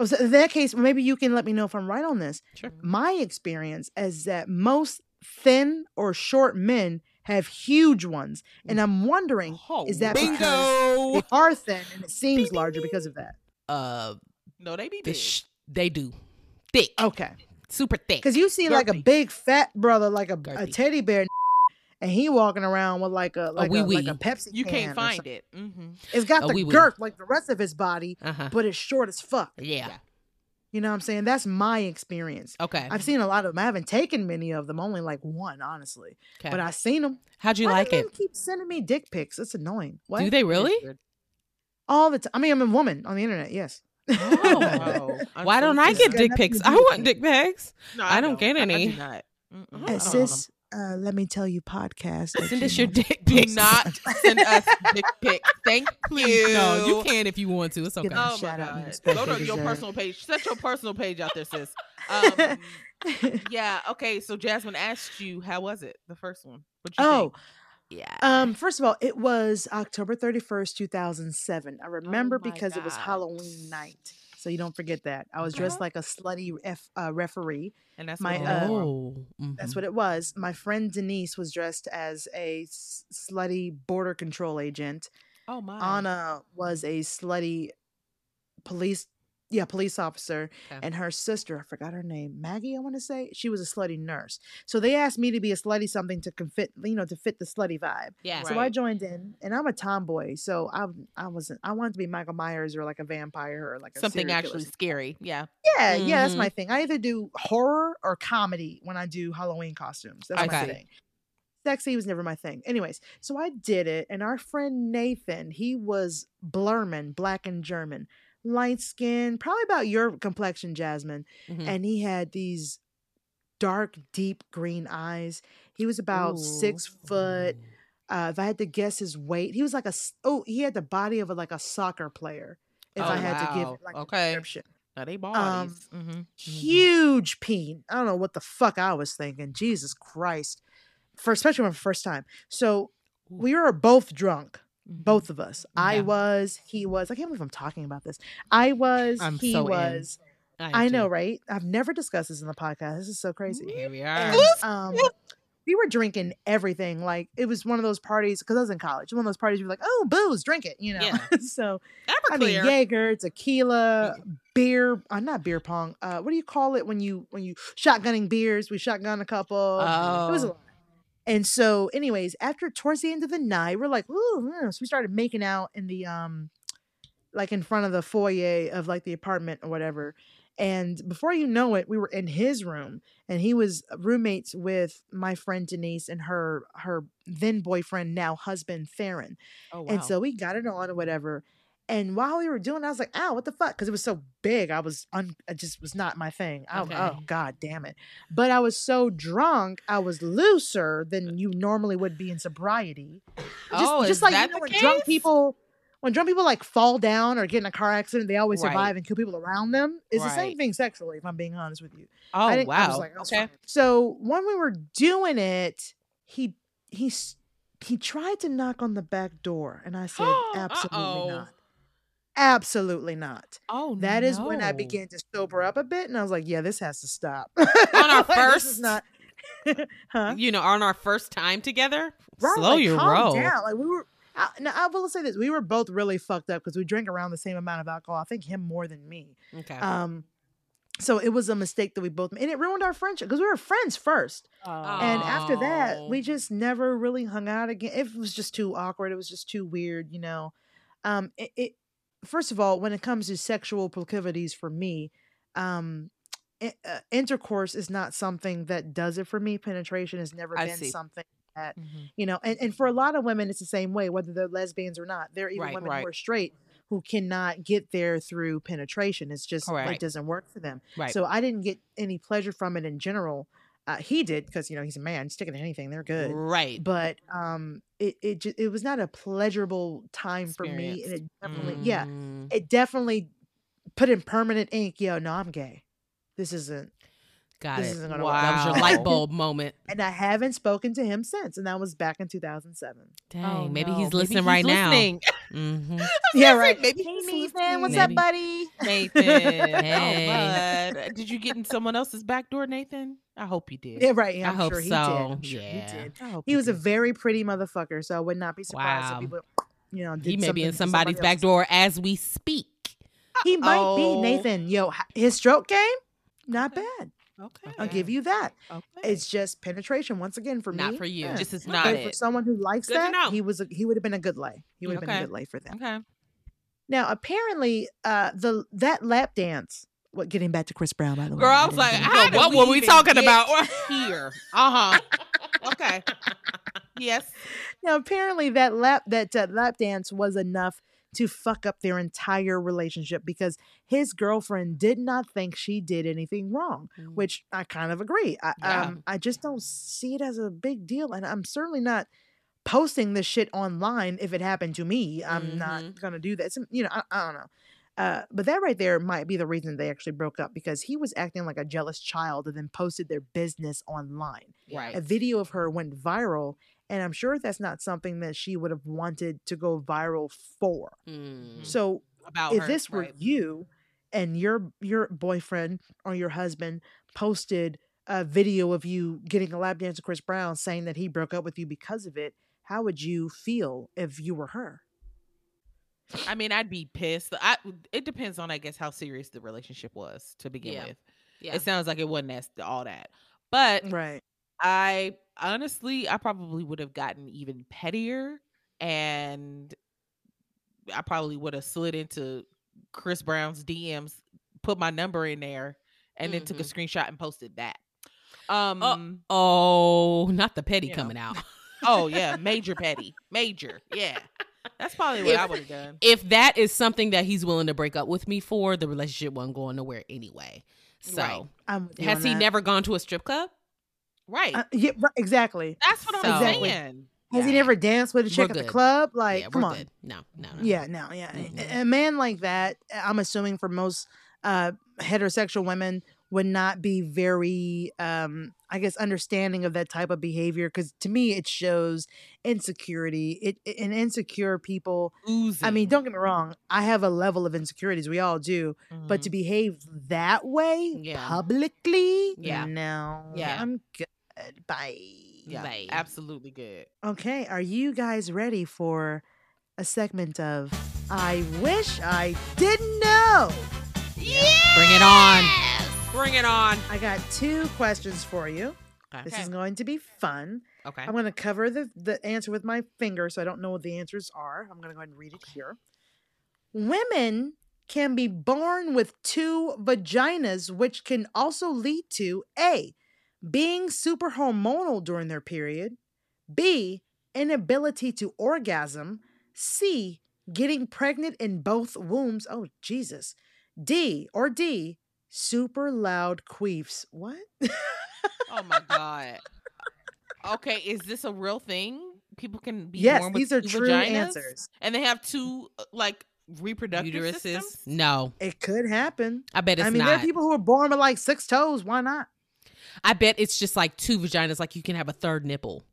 Oh, so in that case, maybe you can let me know if I'm right on this. Sure. My experience is that most thin or short men have huge ones, and I'm wondering Oh, is that because they are thin and it seems larger because of that? Uh, No, they be the big. sh- they do thick, Okay, super thick. because you see like a big fat brother, like a, a teddy bear, and he walking around with like a like, a, wee-wee. like a Pepsi. you can can't find it. Mm-hmm. It's got A the wee-wee. girth like the rest of his body, Uh huh. but it's short as fuck. Yeah. You know what I'm saying? That's my experience. Okay. I've seen a lot of them. I haven't taken many of them, only like one, honestly. okay. But I've seen them. How'd you Why like do men it? Keep sending me dick pics. It's annoying. What? Do they really? All the time. I mean, I'm a woman on the internet. Yes. Oh. Why don't I get dick pics? I want dick pics. No, I don't get I- I any. do not. Sis, uh, let me tell you, podcast. Send us your gmail. dick Do pics. not send us dick pics. Thank you. No, you can if you want to. It's okay. Give them Oh Shout out god! Go to your personal page. Set your personal page out there, sis. Um, yeah. Okay. So Jasmine asked you, how was it? The first one. What you oh, think? Yeah. um, first of all, it was October 31st, 2007. I remember Oh my because it was Halloween night. So you don't forget that. I was Okay. dressed like a slutty F, uh, referee. and that's my, what uh, oh, That's mhm. what it was. My friend Denise was dressed as a s- slutty border control agent. Oh my. Anna was a slutty police, yeah, police officer, Okay. and her sister, I forgot her name, Maggie, I want to say, she was a slutty nurse. So they asked me to be a slutty something to confit, you know, to fit the slutty vibe. Yeah. So I joined in, and I'm a tomboy, so I I wasn't I wanted to be Michael Myers or like a vampire or like a something killer. actually scary. Yeah. Yeah, yeah, that's Mhm. my thing. I either do horror or comedy when I do Halloween costumes. That's my thing. Sexy was never my thing. Anyways, so I did it, and our friend Nathan, he was Blurman, black and German, light skin, probably about your complexion, Jasmine, Mhm. and he had these dark, deep green eyes. He was about six foot. Uh, if I had to guess his weight, he was like a oh, he had the body of a, like a soccer player. If I Oh, had to give wow. it like Okay. a description Now they Um, mm-hmm. huge peen. I don't know what the fuck I was thinking. Jesus Christ. For especially my first time. So we were both drunk. Mm-hmm. Both of us. I was, he was. I can't believe I'm talking about this. I was, I'm he so was. am I know, right? I've never discussed this in the podcast. This is so crazy. Here we are. And um we were drinking everything. Like it was one of those parties because I was in college. One of those parties you're like, oh, booze, drink it, you know. Yeah. so I mean, Everclear. Jaeger, tequila, beer. I'm uh, not beer pong. Uh, what do you call it when you when you shotgunning beers? We shotgun a couple. It was a Oh. lot. And so, anyways, after towards the end of the night, we're like, ooh, yeah. so we started making out in the um, like in front of the foyer of like the apartment or whatever. And before you know it, we were in his room, and he was roommates with my friend Denise and her her then boyfriend, now husband Theron. Oh wow. And so we got it on or whatever. And while we were doing, it, I was like, "Ow, what the fuck?" Because it was so big. I was, un- it just was not my thing. I, oh, Okay. Oh god, damn it! But I was so drunk, I was looser than uh you normally would be in sobriety. Just, oh, just is like you know, when drunk people, when drunk people like fall down or get in a car accident, they always Right. survive and kill people around them. It's the same thing sexually. If I'm being honest with you. Oh I wow. I was like, "That's okay. So when we were doing it, he he he tried to knock on the back door, and I said, absolutely Uh-oh. not, absolutely not. Oh, no, That is when I began to sober up a bit, and I was like, yeah, this has to stop. On our Like, first- not. huh? You know, on our first time together, Right, slow like, your roll. Down. Like we were. I, now I will say this: we were both really fucked up because we drank around the same amount of alcohol. I think him more than me. Okay. Um, so it was a mistake that we both made, and it ruined our friendship because we were friends first. And after that, we just never really hung out again. It was just too awkward. It was just too weird, you know. Um, it, it first of all, when it comes to sexual proclivities for me, um, i- uh, intercourse is not something that does it for me. Penetration has never I been see. something that Mhm. you know. And, and for a lot of women, it's the same way, whether they're lesbians or not. There are even Right, women right. who are straight who cannot get there through penetration. It's just it Correct. doesn't work for them. Right. So I didn't get any pleasure from it in general. Uh, he did because you know he's a man, sticking to anything, they're good. Right. But um, it it just, it was not a pleasurable time for me, and it definitely yeah, Mm. it definitely put in permanent ink. Yo, no, I'm gay. This isn't, Got this it. isn't gonna That was your Wow. light bulb moment. and I haven't spoken to him since, and that was back in 2007. Dang, Oh, maybe no. he's Maybe listening he's right listening. now. hmm Yeah, right. maybe hey, he's Nathan, what's listening. up, buddy? Nathan. Hey. Oh, bud. Did you get in someone else's back door, Nathan? I hope you did. Yeah, right. Yeah, I I'm hope sure he so. did. I'm sure Yeah. he did. He you was a very pretty motherfucker, so I would not be surprised Wow. if people, you know, did He may be in somebody's somebody back door as we speak. He might be Nathan. Yo, his stroke game, not bad. Okay. I'll give you that. Okay. It's just penetration once again for Not me. Not for you. Yeah. just is not but for someone who likes Good that, know. he was a, he would have been a good lay. He would have been a good lay for them. Okay. Now, apparently, uh, the that lap dance. What getting back to Chris Brown by the way? Girl, I I was like, how into So what were we even talking get about? here? Uh huh. okay. Yes. Now, apparently, that lap that uh, lap dance was enough to fuck up their entire relationship because his girlfriend did not think she did anything wrong, which I kind of agree. I, Yeah. um, I just don't see it as a big deal, and I'm certainly not posting this shit online if it happened to me. I'm not gonna do that. It's, you know, I, I don't know. Uh, but that right there might be the reason they actually broke up because he was acting like a jealous child and then posted their business online Right. a video of her went viral and i'm sure that's not something that she would have wanted to go viral for Mm. so About if her, this were right. you and your your boyfriend or your husband posted a video of you getting a lap dance with chris brown saying that he broke up with you because of it how would you feel if you were her I mean, I'd be pissed. I. It depends on, I guess, how serious the relationship was to begin Yeah. with. Yeah. It sounds like it wasn't as all that, but right I honestly, I probably would have gotten even pettier, and I probably would have slid into Chris Brown's DMs, put my number in there, and then took a screenshot and posted that. Um. oh, not the petty You know. coming out. oh yeah, major petty, major. Yeah, that's probably what If- I would have done. if that is something that he's willing to break up with me for, the relationship wasn't going nowhere anyway. So, Right. I'm with you has he that. never gone to a strip club? Right. Uh, yeah right, exactly that's what I'm so- Exactly. saying. has he never danced with a chick at the club like yeah, come on good. No, no, no. Yeah, no, yeah. A- Mhm. A man like that, I'm assuming for most uh heterosexual women would not be very um I guess understanding of that type of behavior cuz to me it shows insecurity. It, it and insecure people, Oozing. I mean, don't get me wrong, I have a level of insecurities, we all do, but to behave that way Mm-hmm. Yeah. publicly, Yeah. no. Yeah. I'm good. Bye. yeah, Bye. absolutely good. Okay, are you guys ready for a segment of I wish I didn't know? Yeah. Bring it on. Bring it on. I got two questions for you. Okay. This is going to be fun. Okay. I'm going to cover the, the answer with my finger so I don't know what the answers are. I'm going to go ahead and read it here. Women can be born with two vaginas, which can also lead to A, being super hormonal during their period, B, inability to orgasm, C, getting pregnant in both wombs. Oh, Jesus. D or D, super loud queefs. What? Oh my god. Okay, is this a real thing? People can be yes, born with these are two true vaginas? answers. and they have two uh, like reproductive Uteruses? systems. No, It could happen. I bet it's I mean, not. there are people who are born with like six toes. Why not? I bet it's just like two vaginas, like you can have a third nipple.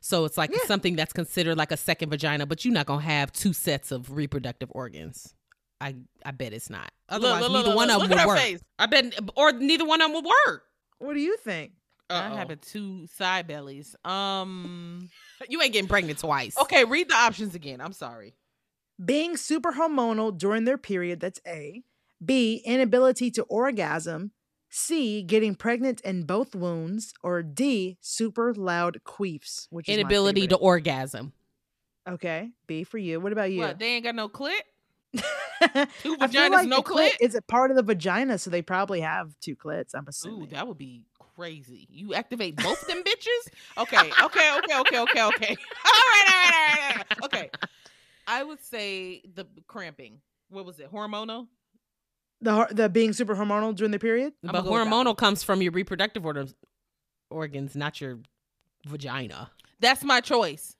So it's like Yeah. something that's considered like a second vagina, but you're not gonna have two sets of reproductive organs. I I bet it's not. Otherwise, look, look, neither look, one look, of them at would work. face. I bet, or neither one of them would work. What do you think? Not having two side bellies. Um. You ain't getting pregnant twice. Okay, read the options again. I'm sorry. Being super hormonal during their period, that's A. B. Inability to orgasm. C. Getting pregnant in both wounds. Or D. Super loud queefs, which is Inability to orgasm. Okay, B for you. What about you? What? They ain't got no clit. Two vaginas, like no clit clit? is a part of the vagina, so they probably have two clits. I'm assuming. Ooh, that would be crazy. You activate both them bitches? Okay, okay, okay, okay, okay, okay. All right, all right, all right, all right. Okay. I would say the cramping. What was it? Hormonal? The the being super hormonal during the period. I'ma But go with that hormonal comes from your reproductive organs, organs, not your vagina. That's my choice.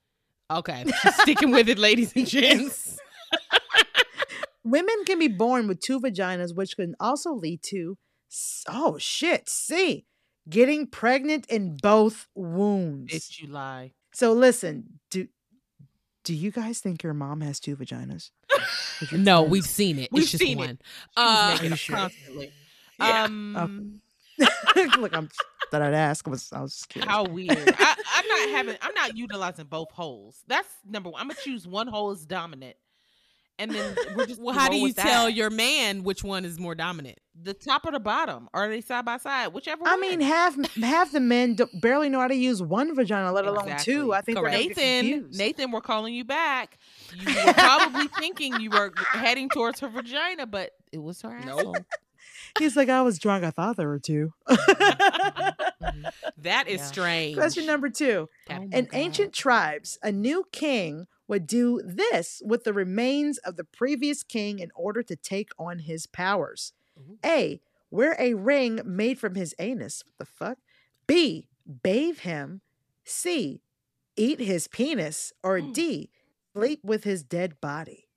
Okay, she's sticking with it, ladies and gents. Women can be born with two vaginas, which can also lead to s- oh shit, C. Getting pregnant in both wombs. Bitch, you lie. So listen, do do you guys think your mom has two vaginas? No, twins? we've seen it. We've it's just seen it. one. She Uh, making you sure? constantly. Yeah. Um, Look, I'm that I'd ask. I was I was just curious. how weird. I, I'm not having. I'm not utilizing both holes. That's number one. I'm gonna choose one hole as dominant, and then we're just. well, how do you tell that. your man which one is more dominant? the top or the bottom? Are they side by side? Whichever. I one. mean, half half the men do, barely know how to use one vagina, let alone Exactly. two. I think they're gonna get Nathan. Nathan, we're calling you back. You were probably thinking you were heading towards her vagina, but it was her Nope. asshole. He's like, I was drunk. I thought there were two. Mm-hmm. Mm-hmm. That is Yeah. strange. Question number two. Oh In God. ancient tribes, a new king would do this with the remains of the previous king in order to take on his powers. Ooh. A. Wear a ring made from his anus. What the fuck? B. Bathe him. C. Eat his penis. Or Mm. D. Sleep with his dead body.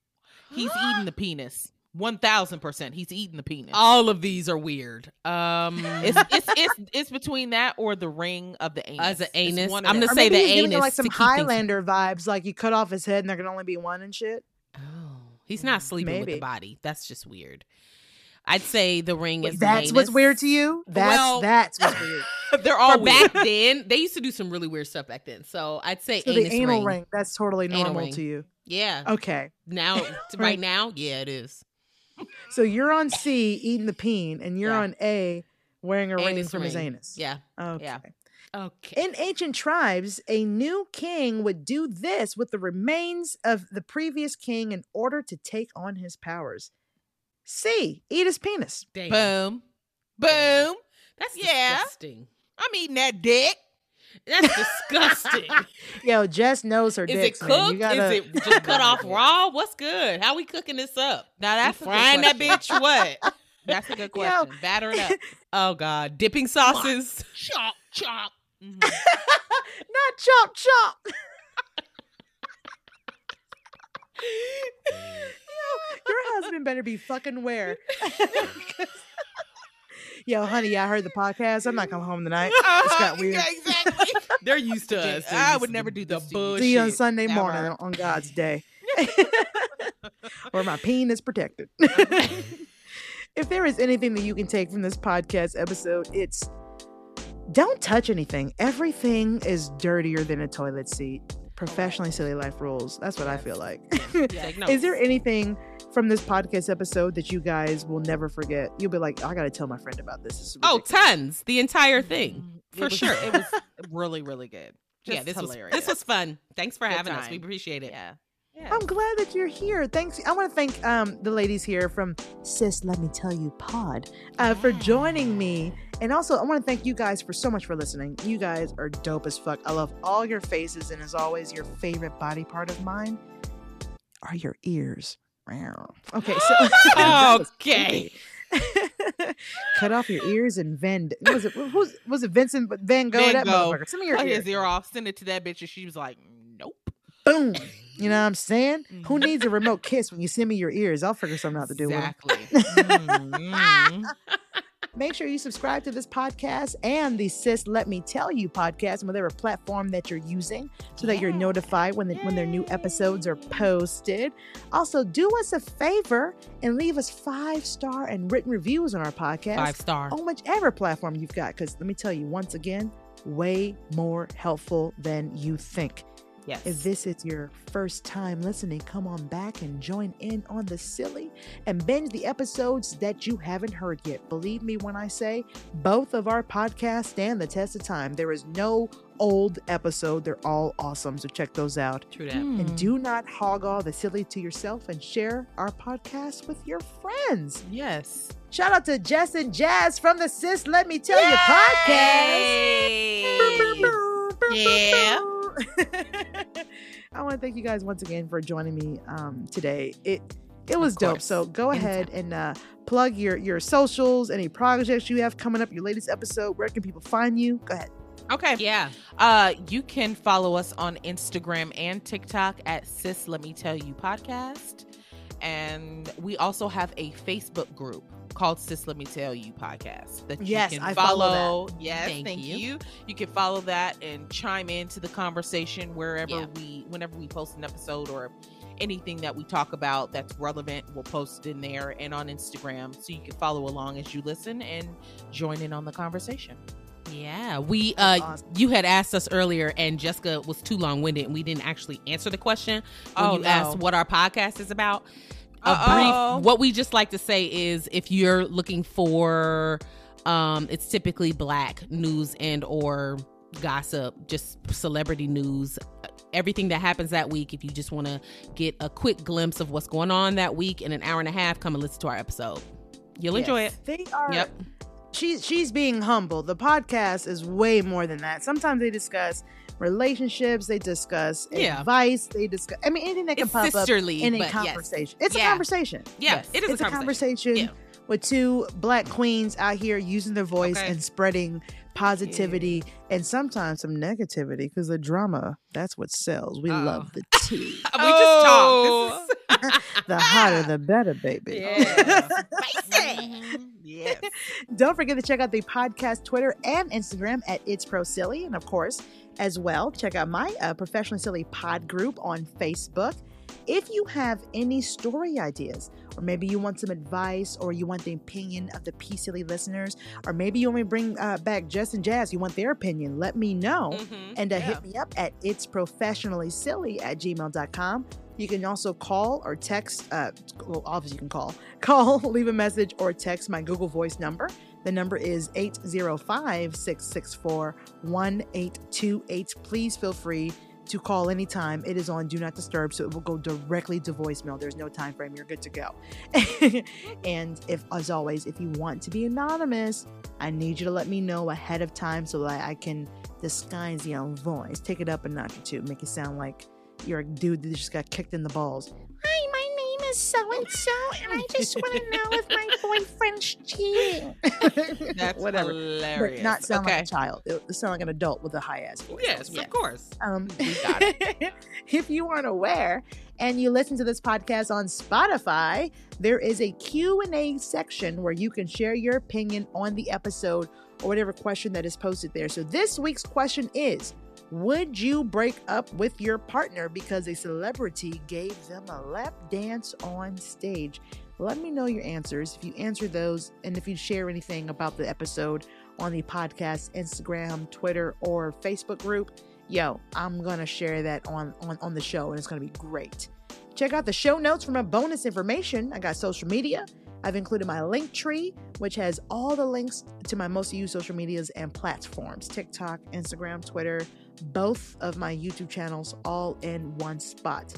He's eating the penis. One thousand percent. He's eating the penis. All of these are weird. Um, It's it's it's it's between that or the ring of the anus. As an anus? one I'm them. gonna Or say maybe the he's it anus like some to keep things- Highlander vibes, like you cut off his head and there can only be one and shit. oh, he's not sleeping with the body. That's just weird. I'd say the ring is. the That's what's weird to you. That's Well- that's what's weird. They're all For weird. back then, they used to do some really weird stuff back then. So I'd say So anus the anal ring. ring. that's totally normal to you. Yeah. Okay. Now, Right. right now, yeah, it is. So you're on C eating the peen, and you're Yeah. on A wearing a ring Anus from his anus. Yeah. Okay. Yeah. Okay. In ancient tribes, a new king would do this with the remains of the previous king in order to take on his powers. C. Eat his penis. Damn. Boom, boom. That's Yeah. disgusting. I'm eating that dick. That's disgusting. Yo, Jess knows her Is it dicks, man. cooked? You gotta... Is it just cut off raw? What's good? How we cooking this up? Now We that's a frying that bitch? What? That's a good Yo. question. Batter it up. Oh God, dipping sauces. chop, chop. Mhm. Not chop chop. Yo, your husband better be fucking where. Yo, honey, I heard the podcast. I'm not coming home tonight. It's got weird. Yeah, exactly. They're used to Yeah, us. They're I would never do the this to you. See you on. Sunday Ever. morning on- on God's day. Where my peen is protected. if there is anything that you can take from this podcast episode, it's don't touch anything. Everything is dirtier than a toilet seat. Professionally silly life rules. That's what I feel like. Take Is there anything from this podcast episode that you guys will never forget? You'll be like, I gotta tell my friend about this. this Oh, tons. The entire thing. Mhm. For It was- sure. It was really, really good. yeah, this hilarious. was this was fun. Thanks for Good having us. We appreciate it. yeah. Yeah. I'm glad that you're here. Thanks. I want to thank um, the ladies here from Sis Let Me Tell You Pod uh, for joining me. And also, I want to thank you guys for so much for listening. You guys are dope as fuck. I love all your faces. And as always, your favorite body part of mine. are your ears. Okay, so okay. Cut off your ears and Van. Was it who's was it Vincent Van Gogh? Van that Gogh. motherfucker. Send me your Cut ears. his ear off, send it to that bitch, and she was like, "Nope." Boom. You know what I'm saying? Who Mhm. needs a remote kiss when you send me your ears? I'll figure something out to do with 'em. Exactly. Make sure you subscribe to this podcast and the Sis Let Me Tell You podcast on whatever platform that you're using so that you're notified when, the, when their new episodes are posted. Also, do us a favor and leave us five star and written reviews on our podcast Five star. on whichever platform you've got. Because let me tell you once again, way more helpful than you think. Yes. If this is your first time listening, come on back and join in on the silly and binge the episodes that you haven't heard yet. Believe me when I say both of our podcasts stand the test of time. There is no old episode, they're all awesome. So check those out. True that. Mm. And do not hog all the silly to yourself and share our podcast with your friends. Yes. Shout out to Jess and Jazz from the Sis Let Me Tell You podcast. Yeah. I want to thank you guys once again for joining me um, today. It it was dope. So go ahead and uh, plug your your socials, any projects you have coming up, your latest episode. Where can people find you? Go ahead. Okay. Yeah. Uh, you can follow us on Instagram and TikTok at Sis Let Me Tell You Podcast. And we also have a Facebook group called Sis Let Me Tell You Podcast that you Yes, can I follow follow. Yes, Thank thank, you. you. you. can follow that and chime into the conversation wherever Yeah. we whenever we post an episode or anything that we talk about that's relevant, we'll post it in there and on Instagram so you can follow along as you listen and join in on the conversation. Yeah, we uh awesome. you had asked us earlier and Jessica was too long-winded and we didn't actually answer the question when Oh, you no. asked what our podcast is about. A Uh-oh. brief what we just like to say is if you're looking for um it's typically black news and or gossip, just celebrity news, everything that happens that week if you just want to get a quick glimpse of what's going on that week in an hour and a half, come and listen to our episode. You'll enjoy it. They are. Yep. She's she's being humble. The podcast is way more than that. Sometimes they discuss relationships. They discuss Yeah. advice. They discuss. I mean, anything that can It's pop up in a but yes. conversation. It's a conversation. Yeah, Yes. it is it's a conversation. Yeah. with two black queens out here using their voice Okay. and spreading positivity and sometimes some negativity because the drama that's what sells. We Oh. love the tea. We just Oh. talked. This is the hotter the better, baby. Yeah. Yes. Don't forget to check out the podcast Twitter and Instagram at It's Pro Silly. And of course, as well, check out my uh, Professionally Silly pod group on Facebook. If you have any story ideas, or maybe you want some advice, or you want the opinion of the P Silly listeners, or maybe you want me to bring uh, back Jess and Jazz, you want their opinion, let me know. Mhm. And uh, Yeah. hit me up at it's professionally silly at gmail.com. You can also call or text, uh, well, obviously you can call, call, leave a message, or text my Google Voice number. The number is 805 664 1828. Please feel free to call anytime. It is on Do Not Disturb, so it will go directly to voicemail. There's no time frame. You're good to go. and if, as always, if you want to be anonymous, I need you to let me know ahead of time so that I can disguise your own voice. Take it up a notch or two. Make it sound like you're a dude that just got kicked in the balls. Hi, my name is so and so, and I just want to know if my boyfriend's cheating. That's Whatever. hilarious. But not sound okay. like a child. It would sound like an adult with a high ass voice. yes, Yes. of course. Um, We got if you aren't aware and you listen to this podcast on Spotify, there is a Q&A section where you can share your opinion on the episode or whatever question that is posted there. So this week's question is, would you break up with your partner because a celebrity gave them a lap dance on stage? Let me know your answers if you answer those and if you share anything about the episode on the podcast Instagram, Twitter, or Facebook group yo, I'm gonna share that on on on the show, and it's gonna be great. Check out the show notes for my bonus information. I got social media. I've included my link tree, which has all the links to my most used social medias and platforms TikTok, Instagram, Twitter, both of my YouTube channels, all in one spot.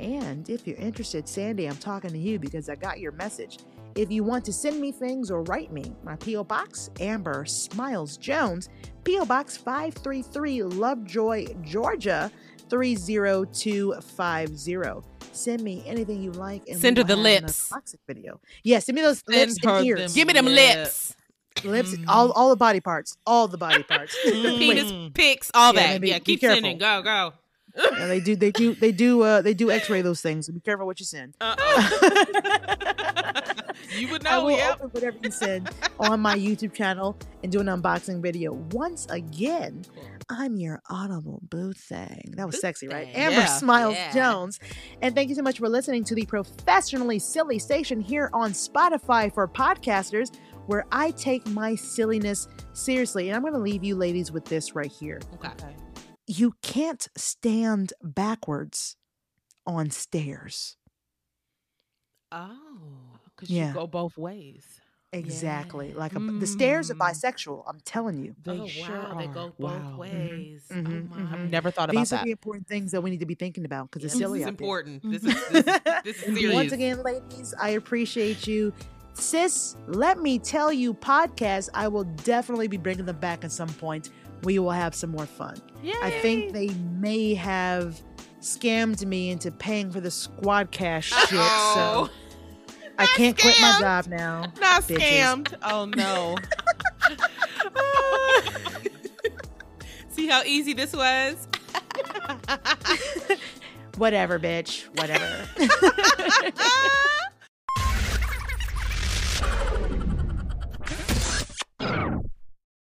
And if you're interested, Sandy, I'm talking to you because I got your message. If you want to send me things or write me, my P.O. Box, Amber Smiles Jones, P.O. Box 533 Lovejoy, Georgia 30250. Send me anything you like. And Send her the lips. unboxing video. Yeah, send me those Send lips and ears. Give me them Lips. Lips. Mm. all all the body parts, all the body parts. Penis pics, all Yeah, that. maybe yeah, keep sending. Go, go. Yeah, they do, they do, they do, uh, they do X-ray those things. So be careful what you send. Uh-oh. you would I know, will yeah. open whatever you send on my YouTube channel and do an unboxing video. Once again, I'm your audible boo thing. That was sexy, right? Amber Yeah. Smiles Yeah. Jones. And thank you so much for listening to the professionally silly station here on Spotify for podcasters, where I take my silliness seriously. And I'm going to leave you ladies with this right here. Okay. You can't stand backwards on stairs. Oh. Because Yeah. you go both ways. Exactly. Yeah. Like a, the stairs are Mm. bisexual. I'm telling you. They oh, sure wow. They go both Wow. ways. Mhm, Oh, my. mhm. Never thought about that. These are the important things that we need to be thinking about because it's silly This is important. This is this, is- this is serious. Once again, ladies, I appreciate you. Sis, let me tell you, podcast, I will definitely be bringing them back at some point. We will have some more fun. I think they may have scammed me into paying for the squad cash shit, so Uh-oh. I can't quit my job now. Not bitches. scammed. Oh no. See how easy this was? Whatever, bitch. Whatever.